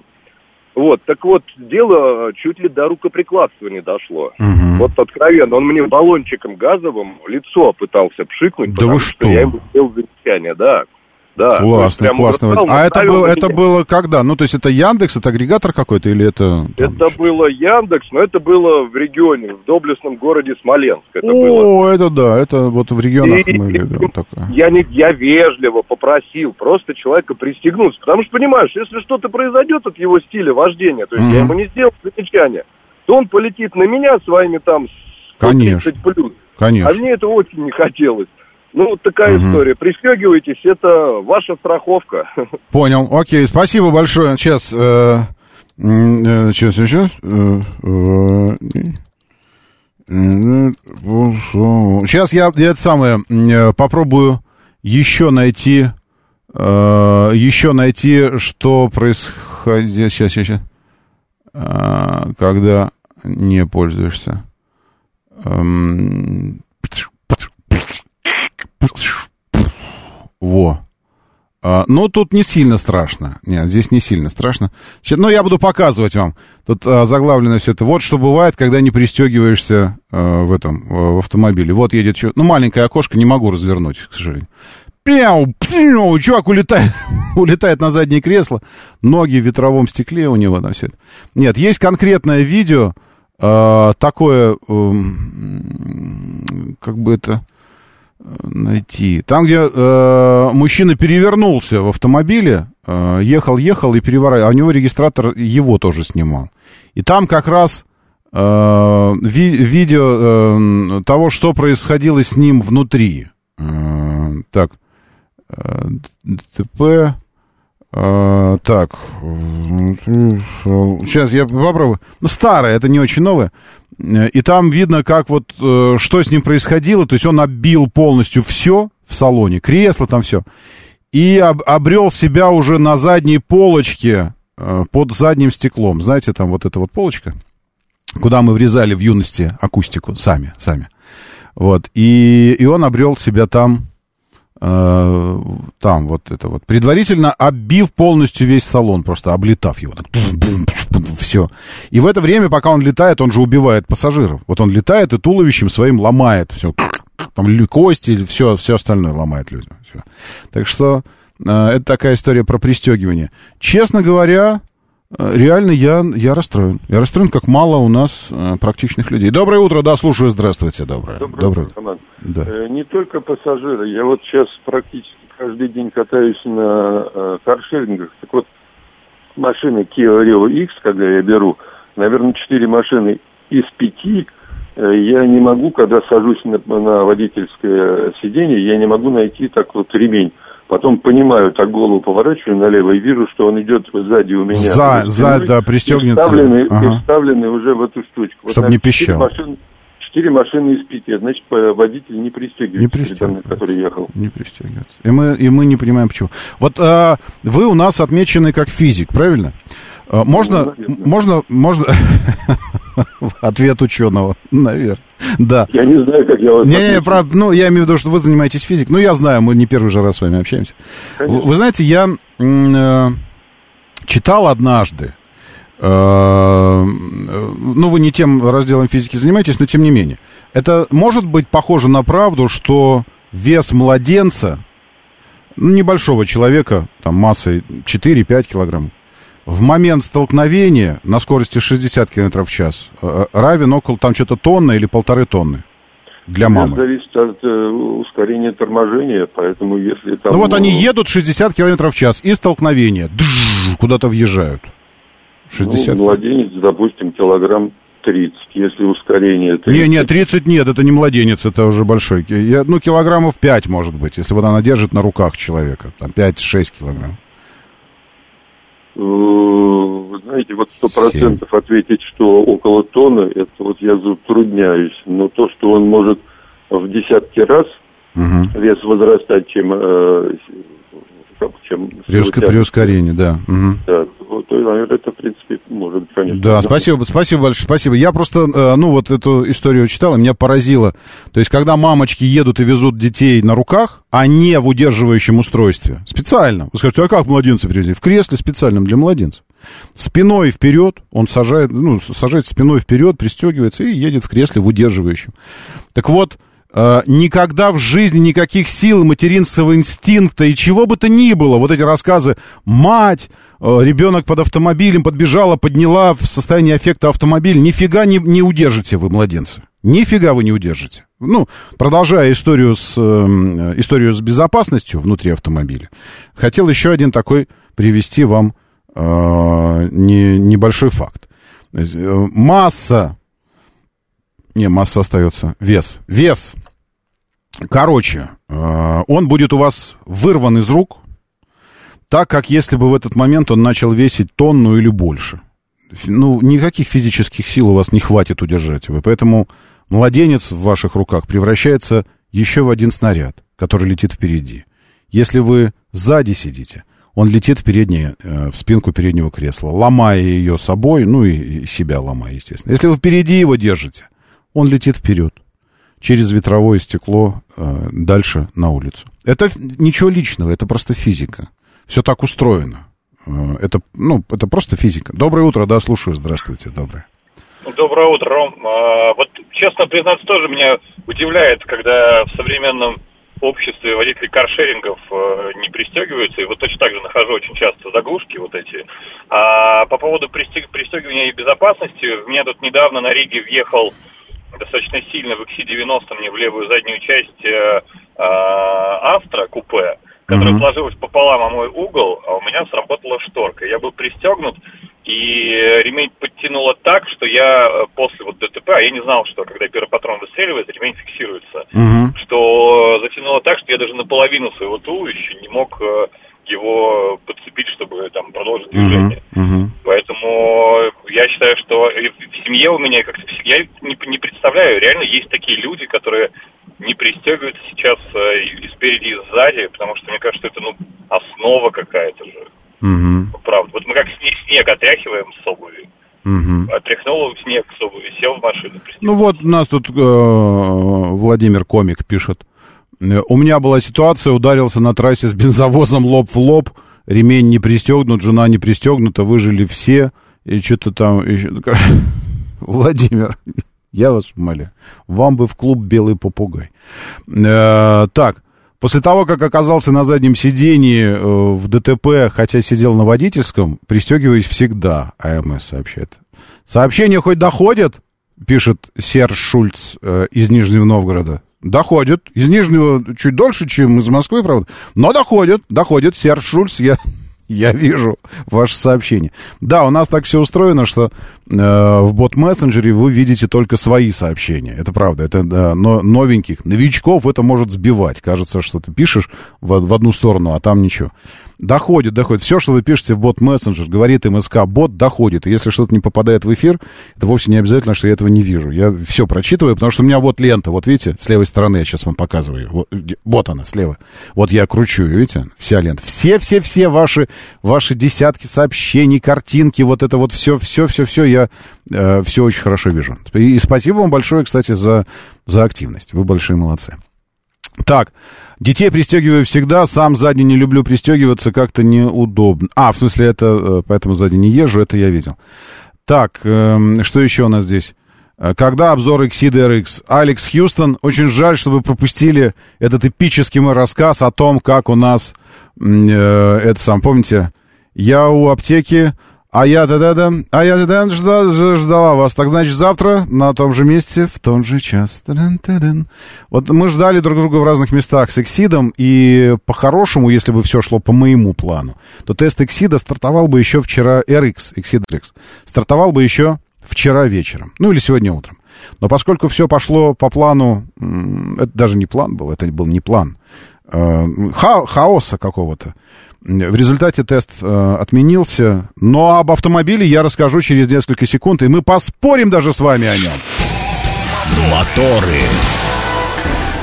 Вот, так вот, дело чуть ли до рукоприкладства не дошло. Угу. Вот откровенно, он мне баллончиком газовым лицо пытался пшикнуть, да потому вы что, что? я ему сделал замечание, да. Да, классно, классно. А это было, это было когда? Ну, то есть это Яндекс, это агрегатор какой-то или это... Там, это что? было Яндекс, но это было в регионе, в доблестном городе Смоленск. Это О, было. это да, это вот в регионах И, мы любим такое. Я, не, я вежливо попросил просто человека пристегнуться, потому что, понимаешь, если что-то произойдет от его стиля вождения, то есть Мгм. я ему не сделал замечания, то он полетит на меня своими там 130 Конечно. плюс. Конечно. А мне это очень не хотелось. Ну, вот такая Мгм. история. Пристегивайтесь, это ваша страховка. [laughs] Понял, окей, спасибо большое. Сейчас, э, э, сейчас, сейчас. э, э, Сейчас я, я это самое попробую еще найти, э, еще найти, что происходит. Сейчас, сейчас, сейчас. Когда не пользуешься. Эм, Во. А, ну, тут не сильно страшно. Нет, здесь не сильно страшно. Ну, я буду показывать вам. Тут а, заглавлено все это. Вот что бывает, когда не пристегиваешься а, в этом, в автомобиле. Вот едет... чё- Ну, маленькое окошко, не могу развернуть, к сожалению. Пяу, пяу, чувак улетает, [laughs] улетает на заднее кресло, ноги в ветровом стекле у него там все это. Нет, есть конкретное видео, такое, эм, как бы это найти. Там, где э, мужчина перевернулся в автомобиле, э, ехал, ехал и переворачивал, а у него регистратор его тоже снимал. И там как раз э, ви, видео э, того, что происходило с ним внутри. Э, так, э, ДТП. Э, так, сейчас я попробую. Ну, старое, это не очень новое. Э, И там видно, как вот, э, что с ним происходило. То есть он оббил полностью все в салоне, кресло там все. И об, обрел себя уже на задней полочке э, под задним стеклом. Знаете, там вот эта вот полочка, куда мы врезали в юности акустику сами, сами. Вот. И, и он обрел себя там, там вот это вот. Предварительно оббив полностью весь салон, просто облетав его. Так, все. И в это время, пока он летает, он же убивает пассажиров. Вот он летает и туловищем своим ломает все. Там кости, все, все остальное ломает людям. Всё. Так что э, это такая история про пристегивание. Честно говоря, э, реально я, я расстроен. Я расстроен, как мало у нас э, практичных людей. Доброе утро, да, слушаю, здравствуйте, доброе. Доброе утро, Роман. Да. Э, Не только пассажиры. Я вот сейчас практически каждый день катаюсь на э, каршерингах. Так вот, машины Kia Rio X, когда я беру, наверное, четыре машины из пяти, э, я не могу, когда сажусь на, на водительское сиденье, я не могу найти так вот ремень. Потом понимаю, так голову поворачиваю налево и вижу, что он идет сзади у меня. За- За да, пристегнет. И вставленный, Ага. и вставленный уже в эту штучку. Вот, Чтоб наверное, не пищал. Четыре машины из пяти. Значит, водитель не пристегивается. Не пристегивается. который ехал. Не пристегивается. И мы, и мы не понимаем, почему. Вот а, вы у нас отмечены как физик, правильно? А, можно, можно, можно... [laughs] Ответ ученого, наверное. Да. Я не знаю, как я вас Не, не, правда, ну, я имею в виду, что вы занимаетесь физикой. Ну, я знаю, мы не первый же раз с вами общаемся. Вы, вы знаете, я э, читал однажды, э, э, ну, вы не тем разделом физики занимаетесь, но тем не менее. Это может быть похоже на правду, что вес младенца, ну, небольшого человека, там, массой 4-5 килограмм, в момент столкновения на скорости 60 км в час э, равен около там что-то тонны или полторы тонны для Это мамы. зависит от э, ускорения торможения, поэтому если там... Ну вот они едут 60 км в час и столкновение. Куда-то въезжают. 60. Ну, младенец, допустим, килограмм 30. Если ускорение... 30, Не, не, 30 нет, это не младенец, это уже большой. Я, ну, килограммов 5, может быть, если вот она держит на руках человека. Там 5-6 килограмм. Э, Вы знаете, вот сто процентов ответить, что около тонны, это вот я затрудняюсь. Но то, что он может в десятки раз вес возрастать, чем... э, чем При, уск- при ускорении, да. Мгм. Да, вот, то, наверное, это, в принципе, может, конечно. Да, спасибо, спасибо большое, спасибо. Я просто, э, ну, вот эту историю читал, и меня поразило. То есть, когда мамочки едут и везут детей на руках, а не в удерживающем устройстве, специально. Вы скажете, а как младенца привезли? В кресле специальном для младенцев. Спиной вперед, он сажает, ну, сажает спиной вперед, пристегивается и едет в кресле в удерживающем. Так вот, никогда в жизни никаких сил материнского инстинкта и чего бы то ни было. Вот эти рассказы «мать», э, ребенок под автомобилем подбежала, подняла в состоянии аффекта автомобиль. Нифига не, не удержите вы младенца. Нифига вы не удержите. Ну, продолжая историю с, э, историю с безопасностью внутри автомобиля, хотел еще один такой привести вам э, не, небольшой факт. Э, Масса не, масса остается. Вес. Вес. Короче, э, он будет у вас вырван из рук, так как если бы в этот момент он начал весить тонну или больше. Ну, никаких физических сил у вас не хватит удержать его. Поэтому младенец в ваших руках превращается еще в один снаряд, который летит впереди. Если вы сзади сидите, он летит в, переднее, э, в спинку переднего кресла, ломая ее собой, ну и себя ломая, естественно. Если вы впереди его держите, он летит вперед через ветровое стекло э, дальше на улицу. Это ничего личного, это просто физика. Все так устроено. Э, это, ну, это просто физика. Доброе утро, да, слушаю. Здравствуйте, доброе. Доброе утро, Ром. А, Вот, честно признаться, тоже меня удивляет, когда в современном обществе водители каршерингов э, не пристегиваются, и вот точно так же нахожу очень часто заглушки вот эти. А по поводу пристег- пристегивания и безопасности, у меня тут недавно на Риге въехал достаточно сильно в XC-90 мне в левую заднюю часть э, Астра купе, которая Мгм. сложилась пополам о мой угол, а у меня сработала шторка. Я был пристегнут, и ремень подтянуло так, что я э, после вот ДТП, а я не знал, что когда первый патрон выстреливает, ремень фиксируется, что затянуло так, что я даже наполовину своего туловища не мог э, его подцепить, чтобы там продолжить движение. Поэтому я считаю, что в семье у меня как-то я не, не представляю, реально есть такие люди, которые не пристегиваются сейчас э, и, и спереди, и сзади, потому что мне кажется, это ну основа какая-то же. Мгм. Правда. Вот мы как снег, отряхиваем с обуви. Мгм. Отряхнул снег с обуви, сел в машину. Ну вот у нас тут э, Владимир Комик пишет. Э, У меня была ситуация, ударился на трассе с бензовозом лоб в лоб, ремень не пристегнут, жена не пристегнута, выжили все, и что-то там еще... [laughs] Владимир, я вас умоляю, вам бы в клуб «Белый попугай». Э, так, после того, как оказался на заднем сидении э, в ДТП, хотя сидел на водительском, пристегиваюсь всегда, АМС сообщает. Сообщения хоть доходят, пишет Серж Шульц э, из Нижнего Новгорода. Доходит. Из Нижнего чуть дольше, чем из Москвы, правда. Но доходит, доходит. Серж Шульц, я, я вижу ваше сообщение. Да, у нас так все устроено, что э, в бот-мессенджере вы видите только свои сообщения. Это правда. Это да, но, новеньких, новичков это может сбивать. Кажется, что ты пишешь в, в одну сторону, а там ничего. Доходит, доходит. Все, что вы пишете в бот-мессенджер, говорит МСК, бот доходит. И если что-то не попадает в эфир, это вовсе не обязательно, что я этого не вижу. Я все прочитываю, потому что у меня вот лента. Вот видите, с левой стороны я сейчас вам показываю. Вот, вот она, слева. Вот я кручу, видите, вся лента. Все-все-все ваши, ваши десятки сообщений, картинки, вот это вот все, все, все, все, я все очень хорошо вижу. И спасибо вам большое, кстати, за, за активность. Вы большие молодцы. Так, детей пристегиваю всегда, сам сзади не люблю пристегиваться, как-то неудобно. А, в смысле, это э, поэтому сзади не езжу, это я видел. Так, эм, что еще у нас здесь? Э, Когда обзор RX? Алекс Хьюстон, очень жаль, что вы пропустили этот эпический мой рассказ о том, как у нас, э, это сам, помните, я у аптеки, а я да да да а я да да ждала, ждала вас. Так значит, завтра на том же месте, в том же час. Вот мы ждали друг друга в разных местах с Эксидом, и по-хорошему, если бы все шло по моему плану, то тест Эксида стартовал бы еще вчера, RX, Exid RX, стартовал бы еще вчера вечером, ну или сегодня утром. Но поскольку все пошло по плану, это даже не план был, это был не план, э, ха- хаоса какого-то, в результате тест э, отменился, но об автомобиле я расскажу через несколько секунд, и мы поспорим даже с вами о нем. Моторы.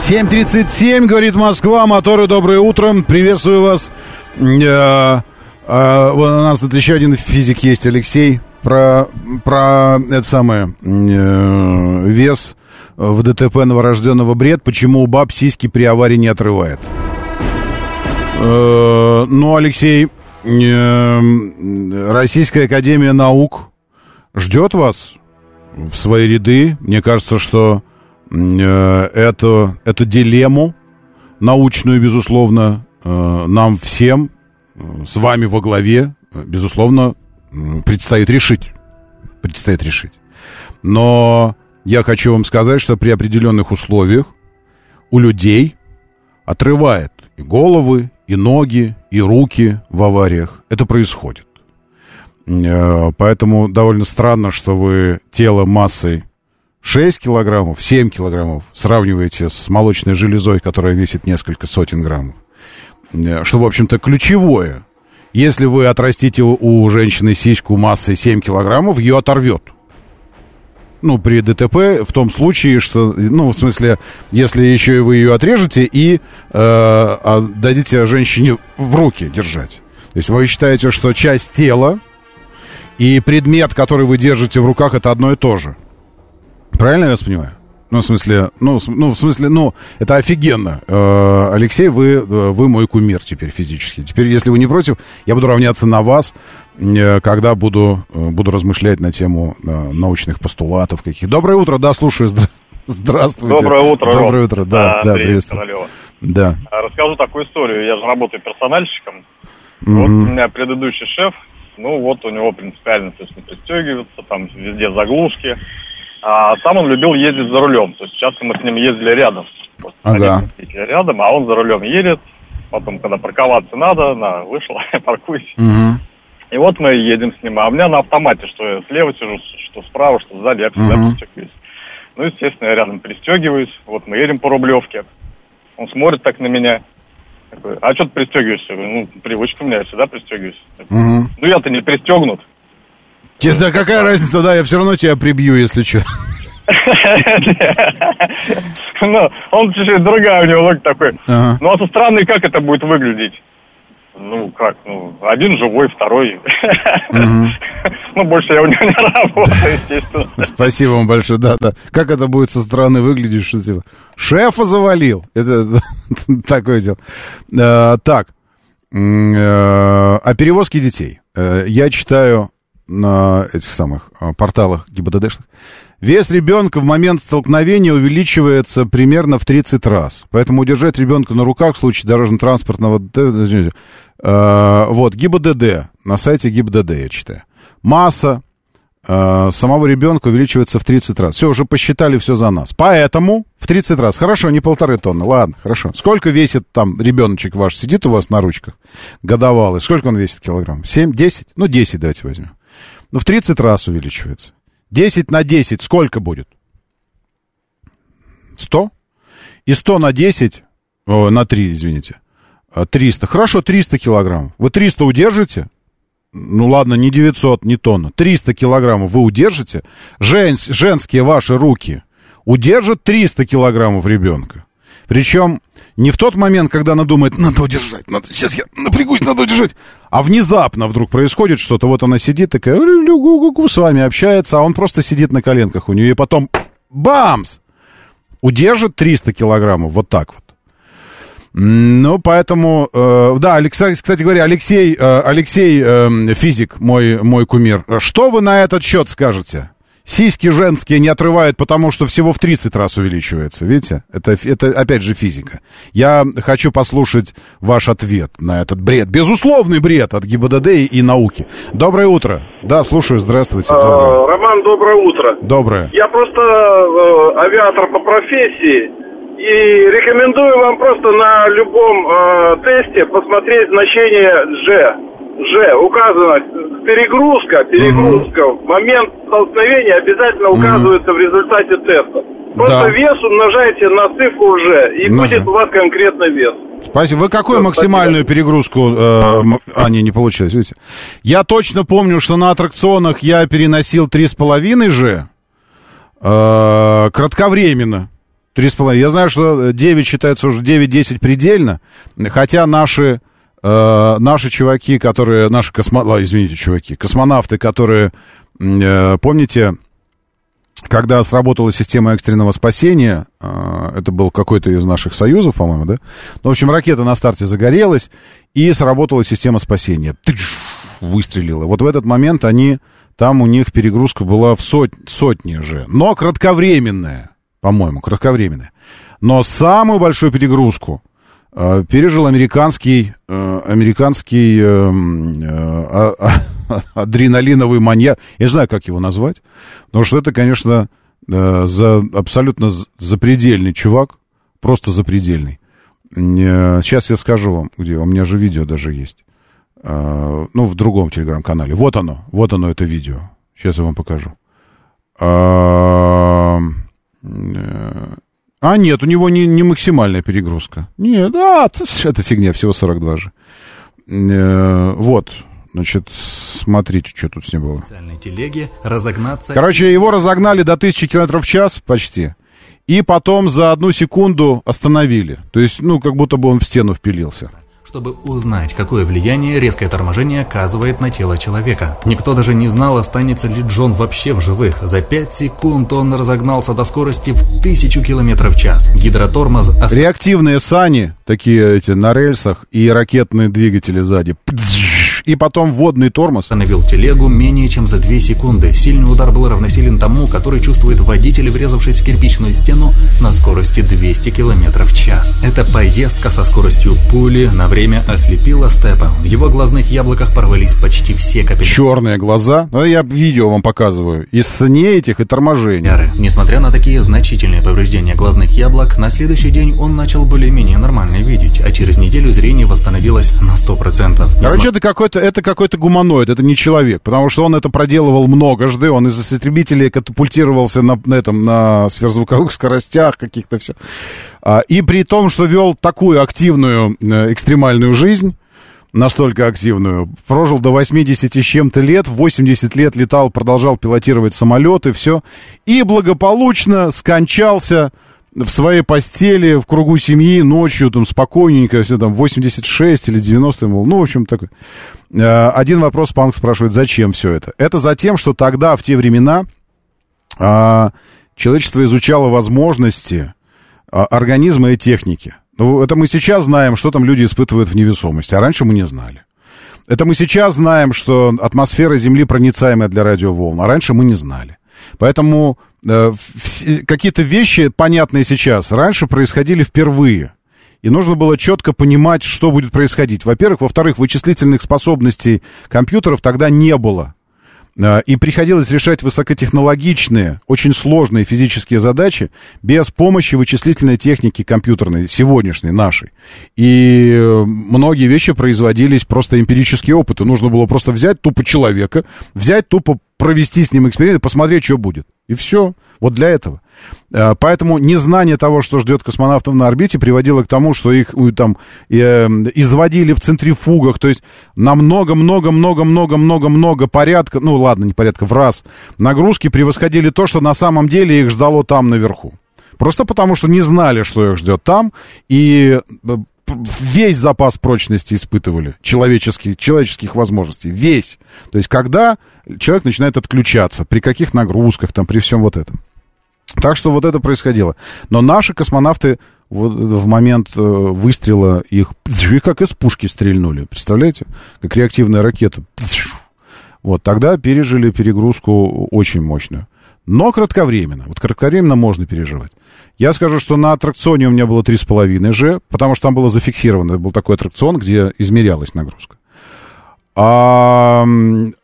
7.37, говорит Москва, моторы, доброе утро, приветствую вас. Э, э, у нас тут еще один физик есть, Алексей, про, про это самое, э, вес в ДТП новорожденного бред, почему у баб сиськи при аварии не отрывает. Э, ну, Алексей, э, Российская Академия Наук ждет вас в свои ряды. Мне кажется, что э, эту, эту дилемму научную, безусловно, э, нам всем, э, с вами во главе, э, безусловно, предстоит решить. Предстоит решить. Но я хочу вам сказать, что при определенных условиях у людей отрывает и головы, и ноги, и руки в авариях. Это происходит. Э, Поэтому довольно странно, что вы тело массой 6 килограммов, 7 килограммов сравниваете с молочной железой, которая весит несколько сотен граммов. Э, Что, в общем-то, ключевое. Если вы отрастите у- женщины сиську массой 7 килограммов, ее оторвет. Ну, при ДТП в том случае, что, ну, в смысле, если еще и вы ее отрежете и э, отдадите женщине в руки держать. То есть вы считаете, что часть тела и предмет, который вы держите в руках, это одно и то же. Правильно я вас понимаю? Ну, в смысле, ну, ну, в смысле, ну, это офигенно. Э, Алексей, вы, э, вы мой кумир теперь физически. Теперь, если вы не против, я буду равняться на вас, э, когда буду, э, буду размышлять на тему научных постулатов каких. Доброе утро, да, слушаю. Здра- Здравствуйте. Доброе утро, Доброе Ром. утро, да, да, Андрей приветствую. Королева. Да. А, Расскажу такую историю. Я же работаю персональщиком. Мгм. Вот у меня предыдущий шеф, ну вот у него принципиально, то есть не пристегивается, там везде заглушки. А сам он любил ездить за рулем. То есть часто мы с ним ездили рядом. Ага. рядом, а он за рулем едет. Потом, когда парковаться надо, на, вышел, [laughs] паркуйся. Мгм. И вот мы едем с ним, а у меня на автомате, что я слева сижу, что справа, что сзади, я всегда Мгм. пристегиваюсь. Ну, естественно, я рядом пристегиваюсь, вот мы едем по Рублевке. Он смотрит так на меня. Такой, а что ты пристегиваешься? Ну, привычка у меня, я всегда пристегиваюсь. Мгм. Ну, я-то не пристегнут. Тебе- Да какая разница, да, я все равно тебя прибью, если что. [laughs] Ну, он чуть-чуть другая у него логика такой. Ну, а со стороны как это будет выглядеть? Ну, как, ну, один живой, второй. [laughs] Ну, больше я у него не работаю, естественно. Спасибо вам большое, да, да. Как это будет со стороны выглядеть, что типа шефа завалил? Это [laughs] такое дело. Э, Так, э, о перевозке детей. Э, Я читаю на этих самых э, порталах ГИБДДшных. Вес ребенка в момент столкновения увеличивается примерно в 30 раз. Поэтому удержать ребенка на руках в случае дорожно-транспортного... д- э, Вот, ГИБДД. На сайте ГИБДД я читаю. Масса э, самого ребенка увеличивается в 30 раз. Все, уже посчитали все за нас. Поэтому в 30 раз. Хорошо, не полторы тонны. Ладно, хорошо. Сколько весит там ребеночек ваш? Сидит у вас на ручках? Годовалый. Сколько он весит килограмм? 7, 10? Ну, 10 давайте возьмем. Ну, в 30 раз увеличивается. 10 на 10 сколько будет? 100? И 100 на 10, о, на 3, извините, а, 300. Хорошо, 300 килограммов. Вы 300 удержите? Ну ладно, не 900, не тонна. 300 килограммов вы удержите? Жен, женские ваши руки удержат 300 килограммов ребенка. Причем не в тот момент, когда она думает, надо удержать, надо, сейчас я напрягусь, надо удержать. А внезапно вдруг происходит что-то, вот она сидит такая, с вами общается, а он просто сидит на коленках у нее, и потом бамс! Удержит 300 килограммов, вот так вот. Ну, поэтому, э, да, Алексей, кстати говоря, Алексей, э, Алексей э, физик, мой, мой кумир, что вы на этот счет скажете? Сиськи женские не отрывают, потому что всего в 30 раз увеличивается, видите? Это, это опять же физика. Я хочу послушать ваш ответ на этот бред. Безусловный бред от ГИБДД и науки. Доброе утро. Да, слушаю, здравствуйте. Доброе. Э, Роман, доброе утро. Доброе. Я просто э, авиатор по профессии и рекомендую вам просто на любом э, тесте посмотреть значение G. G указано перегрузка, перегрузка. В момент столкновения обязательно указывается в результате теста. Просто Да. вес умножаете на цифру G, и Ну будет у вас конкретно вес. Спасибо. Вы какую максимальную перегрузку... э, а, не, не получилось, видите. Я точно помню, что на аттракционах я переносил 3,5 же. э, кратковременно. 3,5. Я знаю, что 9 считается уже 9-10 предельно. Хотя наши, э, наши чуваки, которые... Наши космо... а, извините, чуваки. Космонавты, которые... э, помните, когда сработала система экстренного спасения, э, это был какой-то из наших союзов, по-моему, да? Ну, в общем, ракета на старте загорелась, и сработала система спасения. Тыдж, выстрелила. Вот в этот момент они, там у них перегрузка была в сот, сотни же, но кратковременная, по-моему, кратковременная. Но самую большую перегрузку пережил американский, э, американский э, э, а- а- [laughs] адреналиновый маньяк. Я не знаю, как его назвать. Потому что это, конечно, за, абсолютно запредельный чувак. Просто запредельный. Сейчас я скажу вам, где. У меня же видео даже есть. Ну, в другом телеграм-канале. Вот оно. Вот оно, это видео. Сейчас я вам покажу. А, нет, у него не, не максимальная перегрузка. Нет, да, это, фигня, всего 42 же. Э, Вот, значит, смотрите, что тут с ним было. телеге разогнаться... Короче, его разогнали до 1000 километров в час почти. И потом за одну секунду остановили. То есть, ну, как будто бы он в стену впилился. Чтобы узнать, какое влияние резкое торможение оказывает на тело человека. Никто даже не знал, останется ли Джон вообще в живых. За 5 секунд он разогнался до скорости в 1000 км в час. Гидротормоз ост- Реактивные сани, такие эти на рельсах, и ракетные двигатели сзади. Пдзж. И потом водный тормоз. Остановил телегу менее чем за 2 секунды. Сильный удар был равносилен тому, который чувствует водитель, врезавшись в кирпичную стену на скорости 200 км в час. Эта поездка со скоростью пули на время ослепила Степа. В его глазных яблоках порвались почти все капилляри. Черные глаза. Ну, я видео вам показываю. И сне этих, и торможений. Несмотря на такие значительные повреждения глазных яблок, на следующий день он начал более-менее нормально видеть, а через неделю зрение восстановилось на 100%. Короче, это какой-то, это какой-то гуманоид, это не человек, потому что он это проделывал многожды, он из истребителей катапультировался на, на этом, на сверхзвуковых скоростях каких-то все. А, и при том, что вел такую активную э, экстремальную жизнь, настолько активную, прожил до 80 с чем-то лет, 80 лет летал, продолжал пилотировать самолеты, все, и благополучно скончался в своей постели, в кругу семьи, ночью, там, спокойненько, все там, 86 или 90, мол, ну, в общем, такой. Э, Один вопрос Панк спрашивает, зачем все это? Это за тем, что тогда, в те времена, а, человечество изучало возможности а, организма и техники. Ну, это мы сейчас знаем, что там люди испытывают в невесомости, а раньше мы не знали. Это мы сейчас знаем, что атмосфера Земли проницаемая для радиоволн, а раньше мы не знали. Поэтому какие-то вещи, понятные сейчас, раньше происходили впервые. И нужно было четко понимать, что будет происходить. Во-первых. Во-вторых, вычислительных способностей компьютеров тогда не было. Э, И приходилось решать высокотехнологичные, очень сложные физические задачи без помощи вычислительной техники компьютерной, сегодняшней, нашей. И э, многие вещи производились просто эмпирические опыты. Нужно было просто взять тупо человека, взять тупо провести с ним эксперимент посмотреть, что будет. И все. Вот для этого. Э, Поэтому незнание того, что ждет космонавтов на орбите, приводило к тому, что их там э, изводили в центрифугах, то есть на много-много-много-много-много-много порядка, ну ладно, не порядка, в раз нагрузки превосходили то, что на самом деле их ждало там наверху. Просто потому, что не знали, что их ждет там, и э, весь запас прочности испытывали, человеческих, человеческих возможностей, весь. То есть, когда человек начинает отключаться, при каких нагрузках, там, при всем вот этом. Так что вот это происходило. Но наши космонавты вот в момент э, выстрела их как из пушки стрельнули. Представляете? Как реактивная ракета. Вот тогда пережили перегрузку очень мощную. Но кратковременно. Вот кратковременно можно переживать. Я скажу, что на аттракционе у меня было 3,5 G, потому что там было зафиксировано. Был такой аттракцион, где измерялась нагрузка. А,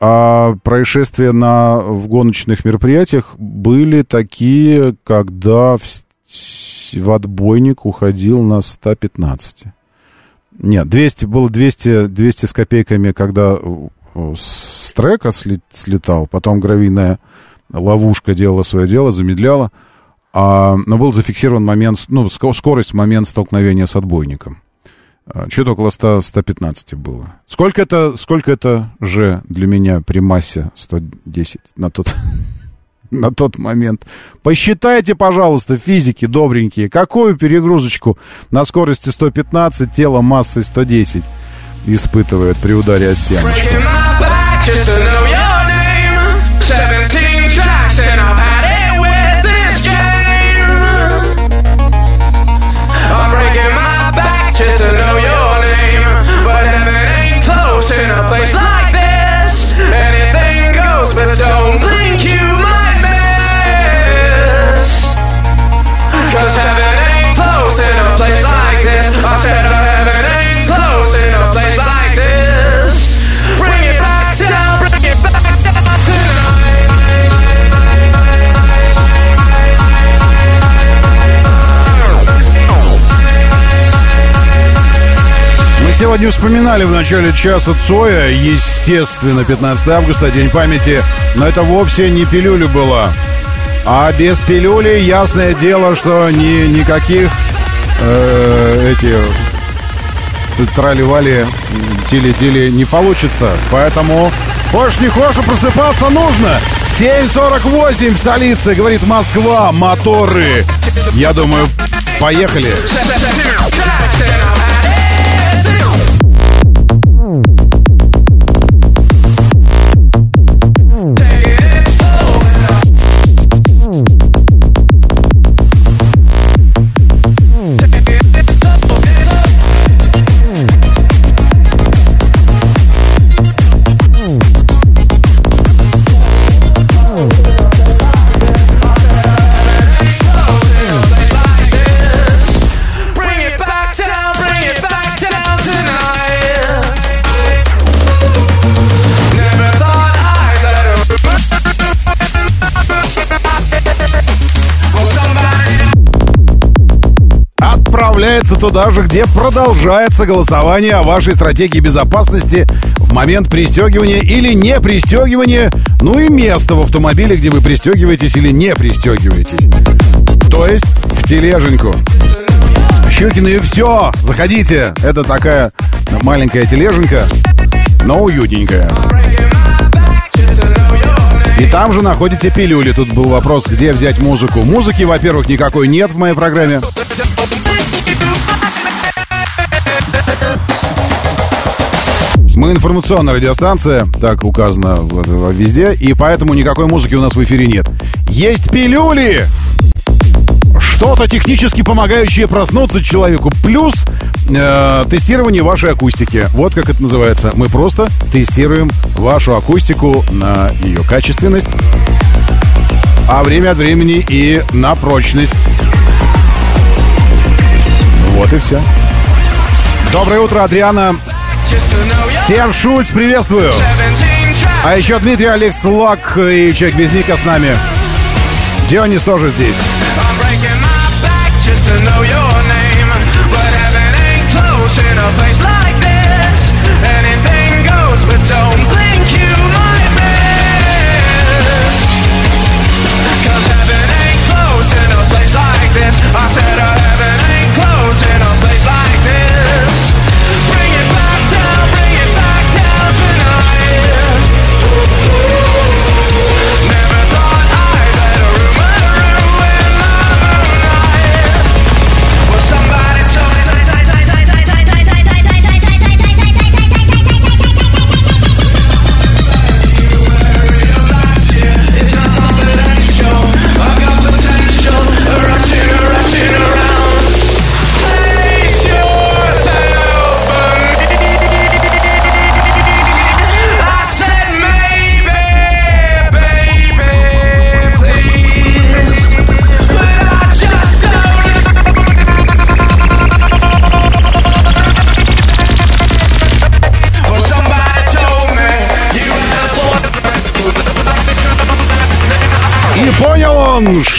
а происшествия на, в гоночных мероприятиях были такие, когда в, в отбойник уходил на 115. Нет, 200, было 200, 200 с копейками, когда э, с трека слетал, потом гравийная ловушка делала свое дело, замедляла, а, но был зафиксирован момент, ну, ско- скорость в момент столкновения с отбойником. Что-то около 100, 115 было. Сколько это, сколько это же для меня при массе 110 на тот, [laughs] на тот момент? Посчитайте, пожалуйста, физики добренькие, какую перегрузочку на скорости 115 тело массой 110 испытывает при ударе о стеночку. Сегодня вспоминали в начале часа Цоя, естественно, 15 августа, День памяти, но это вовсе не пилюля была. А без пилюли, ясное дело, что ни, никаких э, эти трали-вали, тили-тили не получится. Поэтому, хочешь не хочешь, просыпаться нужно. 7.48 в столице, говорит Москва, моторы. Я думаю, поехали. Направляется туда же, где продолжается голосование о вашей стратегии безопасности в момент пристегивания или не пристегивания, ну и место в автомобиле, где вы пристегиваетесь или не пристегиваетесь. То есть в тележеньку. Щукины и все. Заходите. Это такая маленькая тележенька, но уютненькая. И там же находите пилюли. Тут был вопрос, где взять музыку. Музыки, во-первых, никакой нет в моей программе. Мы информационная радиостанция, так указано везде, и поэтому никакой музыки у нас в эфире нет. Есть пилюли! Что-то технически помогающее проснуться человеку. Плюс э, тестирование вашей акустики. Вот как это называется. Мы просто тестируем вашу акустику на ее качественность, а время от времени и на прочность. Вот и все. Доброе утро, Адриана. Всем Шульц, приветствую. А еще Дмитрий Алекс Лак и Человек без ника с нами. Дионис тоже здесь. Anything goes, but don't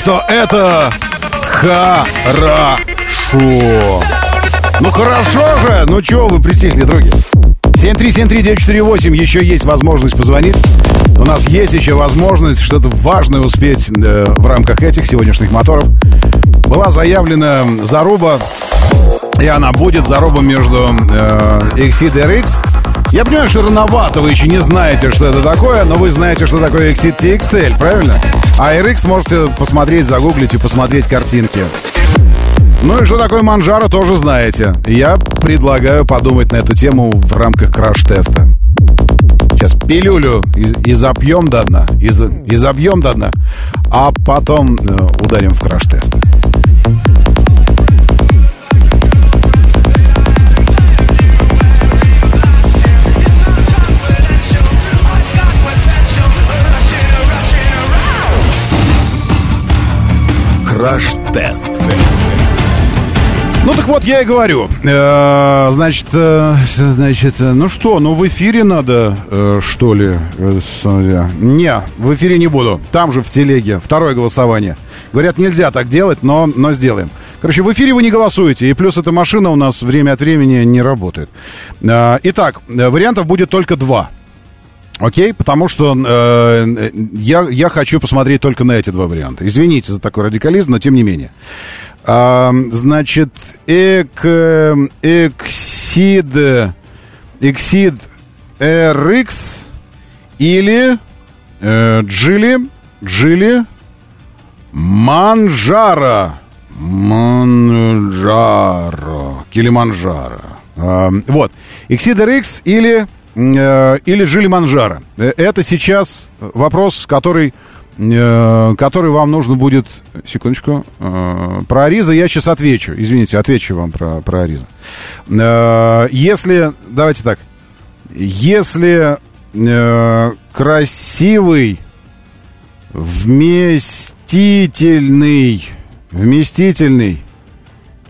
что это хорошо. Ну хорошо же! Ну чего вы притихли, други? 7373948, еще есть возможность позвонить. У нас есть еще возможность что-то важное успеть э, в рамках этих сегодняшних моторов. Была заявлена заруба, и она будет заруба между э, Exceed и. Я понимаю, что рановато, вы еще не знаете, что это такое, но вы знаете, что такое Exceed TXL, правильно? А RX можете посмотреть, загуглить и посмотреть картинки. Ну и что такое манжара, тоже знаете. Я предлагаю подумать на эту тему в рамках краш-теста. Сейчас пилюлю и, и запьем до дна, и, и забьем до дна, а потом э, ударим в краш-тест. Краш-тест. Ну так вот, я и говорю. Э, значит, э, значит, э, ну что, ну в эфире надо, э, что ли? Э, э, Не, в эфире не буду. Там же в телеге. Второе голосование. Говорят, нельзя так делать, но, но сделаем. Короче, в эфире вы не голосуете. И плюс эта машина у нас время от времени не работает. Итак, вариантов будет только два. Окей, потому что э, я, я хочу посмотреть только на эти два варианта. Извините за такой радикализм, но тем не менее. А, значит, эк, эксид, эксид RX или э, Джили, Джили Манжара. Манжаро. Килиманджаро. А, вот. Exceed RX или, или Джили Манжаро. Э, Это сейчас вопрос, который, э, который вам нужно будет... Секундочку. Э, Про Ариза я сейчас отвечу. Извините, отвечу вам про, про Ариза. Э, Если... Давайте так. Если э, красивый, вместительный, вместительный,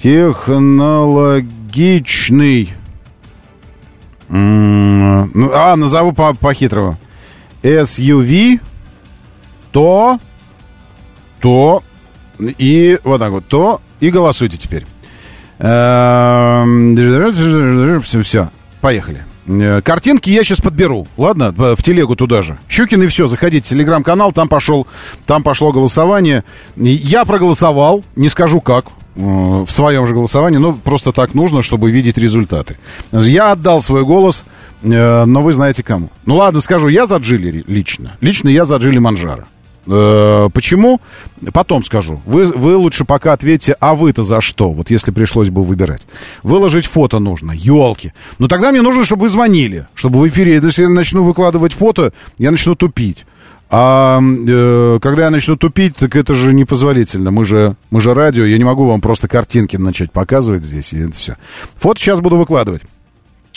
технологичный, ну, а, назову по- по-хитрому, SUV, то, то, и вот так вот, то, и голосуйте теперь. Все, все, поехали. Э, Картинки я сейчас подберу, ладно, в телегу туда же. Щукин и все, заходите в телеграм-канал, там пошел, там пошло голосование. Я проголосовал, не скажу как, в своем же голосовании, но просто так нужно, чтобы видеть результаты. Я отдал свой голос, э, но вы знаете кому. Ну ладно, скажу, я за Джили лично. Лично я за Джили Манжара. Э, Почему? Потом скажу. Вы, вы лучше пока ответьте, а вы-то за что? Вот если пришлось бы выбирать. Выложить фото нужно, елки. Но тогда мне нужно, чтобы вы звонили. Чтобы в эфире, если я начну выкладывать фото, я начну тупить. А э, когда я начну тупить, так это же непозволительно. Мы же, мы же радио, я не могу вам просто картинки начать показывать здесь, и это все. Фото сейчас буду выкладывать.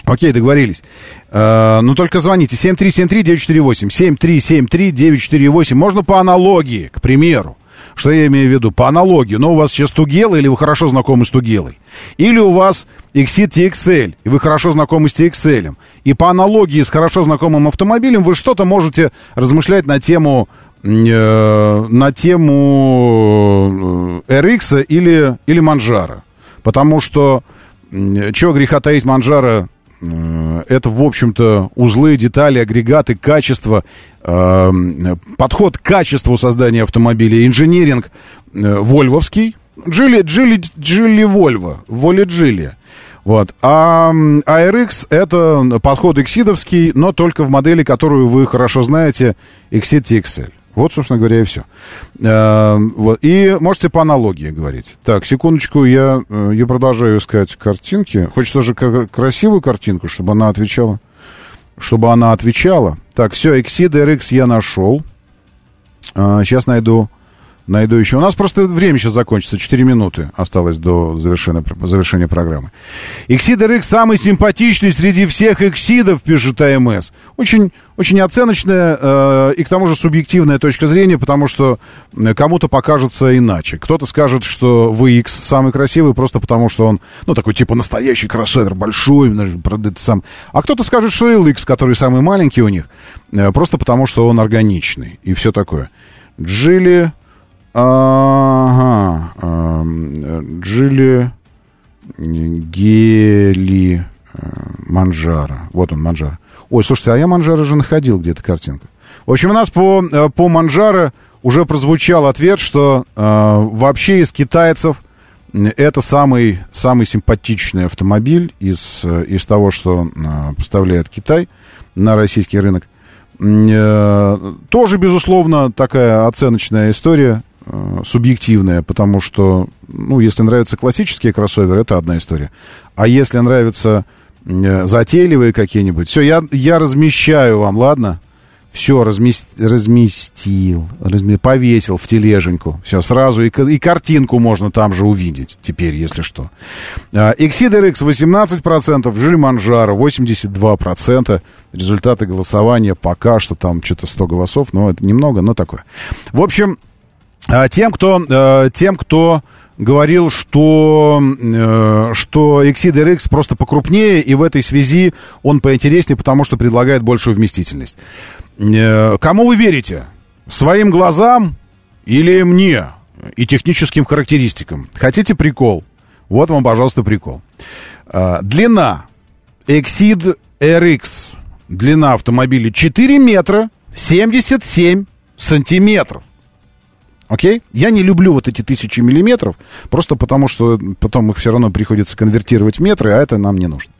Окей, договорились. Э, ну, только звоните. 7373-948. 7373-948. Можно по аналогии, к примеру. Что я имею в виду? По аналогии. Но у вас сейчас Тугела, или вы хорошо знакомы с Тугелой. Или у вас Exit TXL, и вы хорошо знакомы с TXL. И по аналогии с хорошо знакомым автомобилем вы что-то можете размышлять на тему э, на тему э, RX или, или Манжара. Потому что, э, чего греха таить, Манжара Э, это, в общем-то, узлы, детали, агрегаты, качество, э, подход к качеству создания автомобиля, инженеринг э, вольвовский. Джили, Джили, Джили Вольво, Воли Джили. Вот. А ARX это подход эксидовский, но только в модели, которую вы хорошо знаете, Exit TXL. Вот, собственно говоря, и все. Э, вот. И можете по аналогии говорить. Так, секундочку, я, э, я продолжаю искать картинки. Хочется же красивую картинку, чтобы она отвечала. Чтобы она отвечала. Так, все, Exceed RX я нашел. Сейчас найду, найду еще. У нас просто время сейчас закончится. 4 минуты осталось до завершения, завершения программы. Exceed RX самый симпатичный среди всех эксидов, пишет АМС. Очень, очень оценочная э, и к тому же субъективная точка зрения, потому что э, кому-то покажется иначе. Кто-то скажет, что VX самый красивый просто потому, что он, ну, такой типа настоящий кроссовер, большой, это сам. А кто-то скажет, что LX, который самый маленький у них, э, просто потому, что он органичный и все такое. Джили... Ага. эм, Джили... Гели... э, Манжара. Вот он, Манжара. Ой, слушайте, а я Манжара же находил где-то картинку. В общем, у нас по, э, по Манжара уже прозвучал ответ, что э, вообще из китайцев это самый, самый симпатичный автомобиль из, э, из того, что э, поставляет Китай на российский рынок. Э, тоже, безусловно, такая оценочная история, э, субъективная, потому что, ну, если нравятся классические кроссоверы, это одна история. А если нравятся э, затейливые какие-нибудь, все, я, я размещаю вам, ладно? Все, разместил, разме- повесил в тележеньку. Все, сразу и, и картинку можно там же увидеть теперь, если что. А, Exceed RX 18%, Жиль Манжара 82%. Результаты голосования пока что там что-то 100 голосов, но это немного, но такое. В общем, тем, кто, э, тем, кто говорил, что, э, что Exceed RX просто покрупнее, и в этой связи он поинтереснее, потому что предлагает большую вместительность. Э, Кому вы верите? Своим глазам или мне и техническим характеристикам? Хотите прикол? Вот вам, пожалуйста, прикол. Длина Exceed RX, длина автомобиля 4 метра 77 сантиметров. Окей? Я не люблю вот эти тысячи миллиметров, просто потому что потом их все равно приходится конвертировать в метры, а это нам не нужно.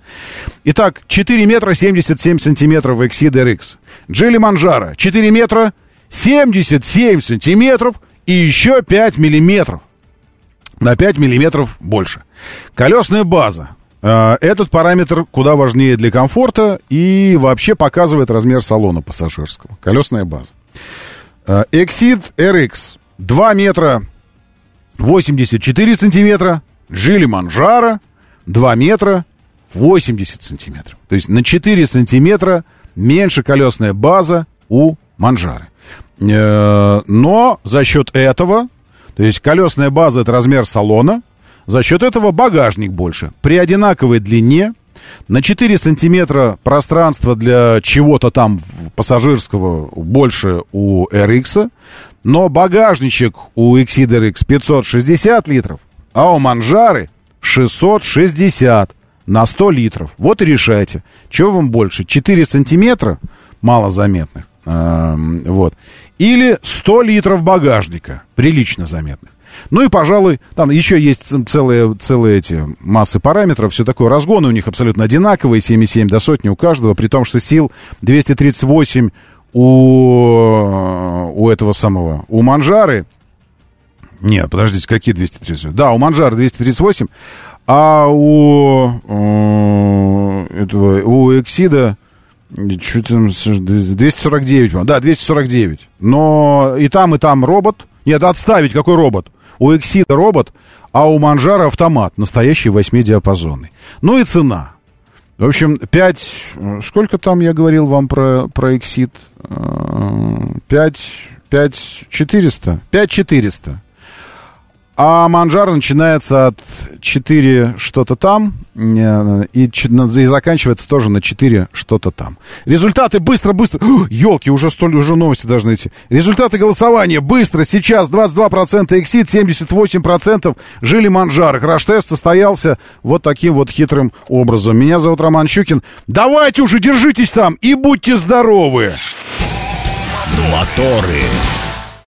Итак, 4 метра 77 сантиметров в Exceed RX. Джили Манжара 4 метра 77 сантиметров и еще 5 миллиметров. На 5 миллиметров больше. Колесная база. Э, Этот параметр куда важнее для комфорта и вообще показывает размер салона пассажирского. Колесная база. Э, Exceed RX 2 метра 84 сантиметра. Жили Манжара 2 метра 80 сантиметров. То есть на 4 сантиметра меньше колесная база у Манжары. Э, Но за счет этого, то есть колесная база это размер салона, за счет этого багажник больше. При одинаковой длине на 4 сантиметра пространства для чего-то там пассажирского больше у RX, но багажничек у Exceed RX 560 литров, а у Манжары 660 на 100 литров. Вот и решайте, что вам больше, 4 сантиметра малозаметных, эм, вот, или 100 литров багажника, прилично заметных. Ну и, пожалуй, там еще есть целые, целые эти массы параметров, все такое. Разгоны у них абсолютно одинаковые, 7,7 до сотни у каждого, при том, что сил 238 у, у этого самого, у Манжары, нет, подождите, какие 238? Да, у Манжара 238, а у, у этого, у Эксида что там, 249, да, 249. Но и там, и там робот. Нет, отставить, какой робот? У Эксида робот, а у Манжара автомат, настоящий восьмидиапазонный. Ну и цена. В общем, 5... Сколько там я говорил вам про, про Exit? 5... 5 400? 5 400. А манжар начинается от 4 что-то там и, и заканчивается тоже на 4 что-то там. Результаты быстро-быстро. Елки, уже столь уже новости должны идти. Результаты голосования быстро. Сейчас 22% Exit, 78% жили манжары. Краш-тест состоялся вот таким вот хитрым образом. Меня зовут Роман Щукин. Давайте уже, держитесь там и будьте здоровы. Моторы.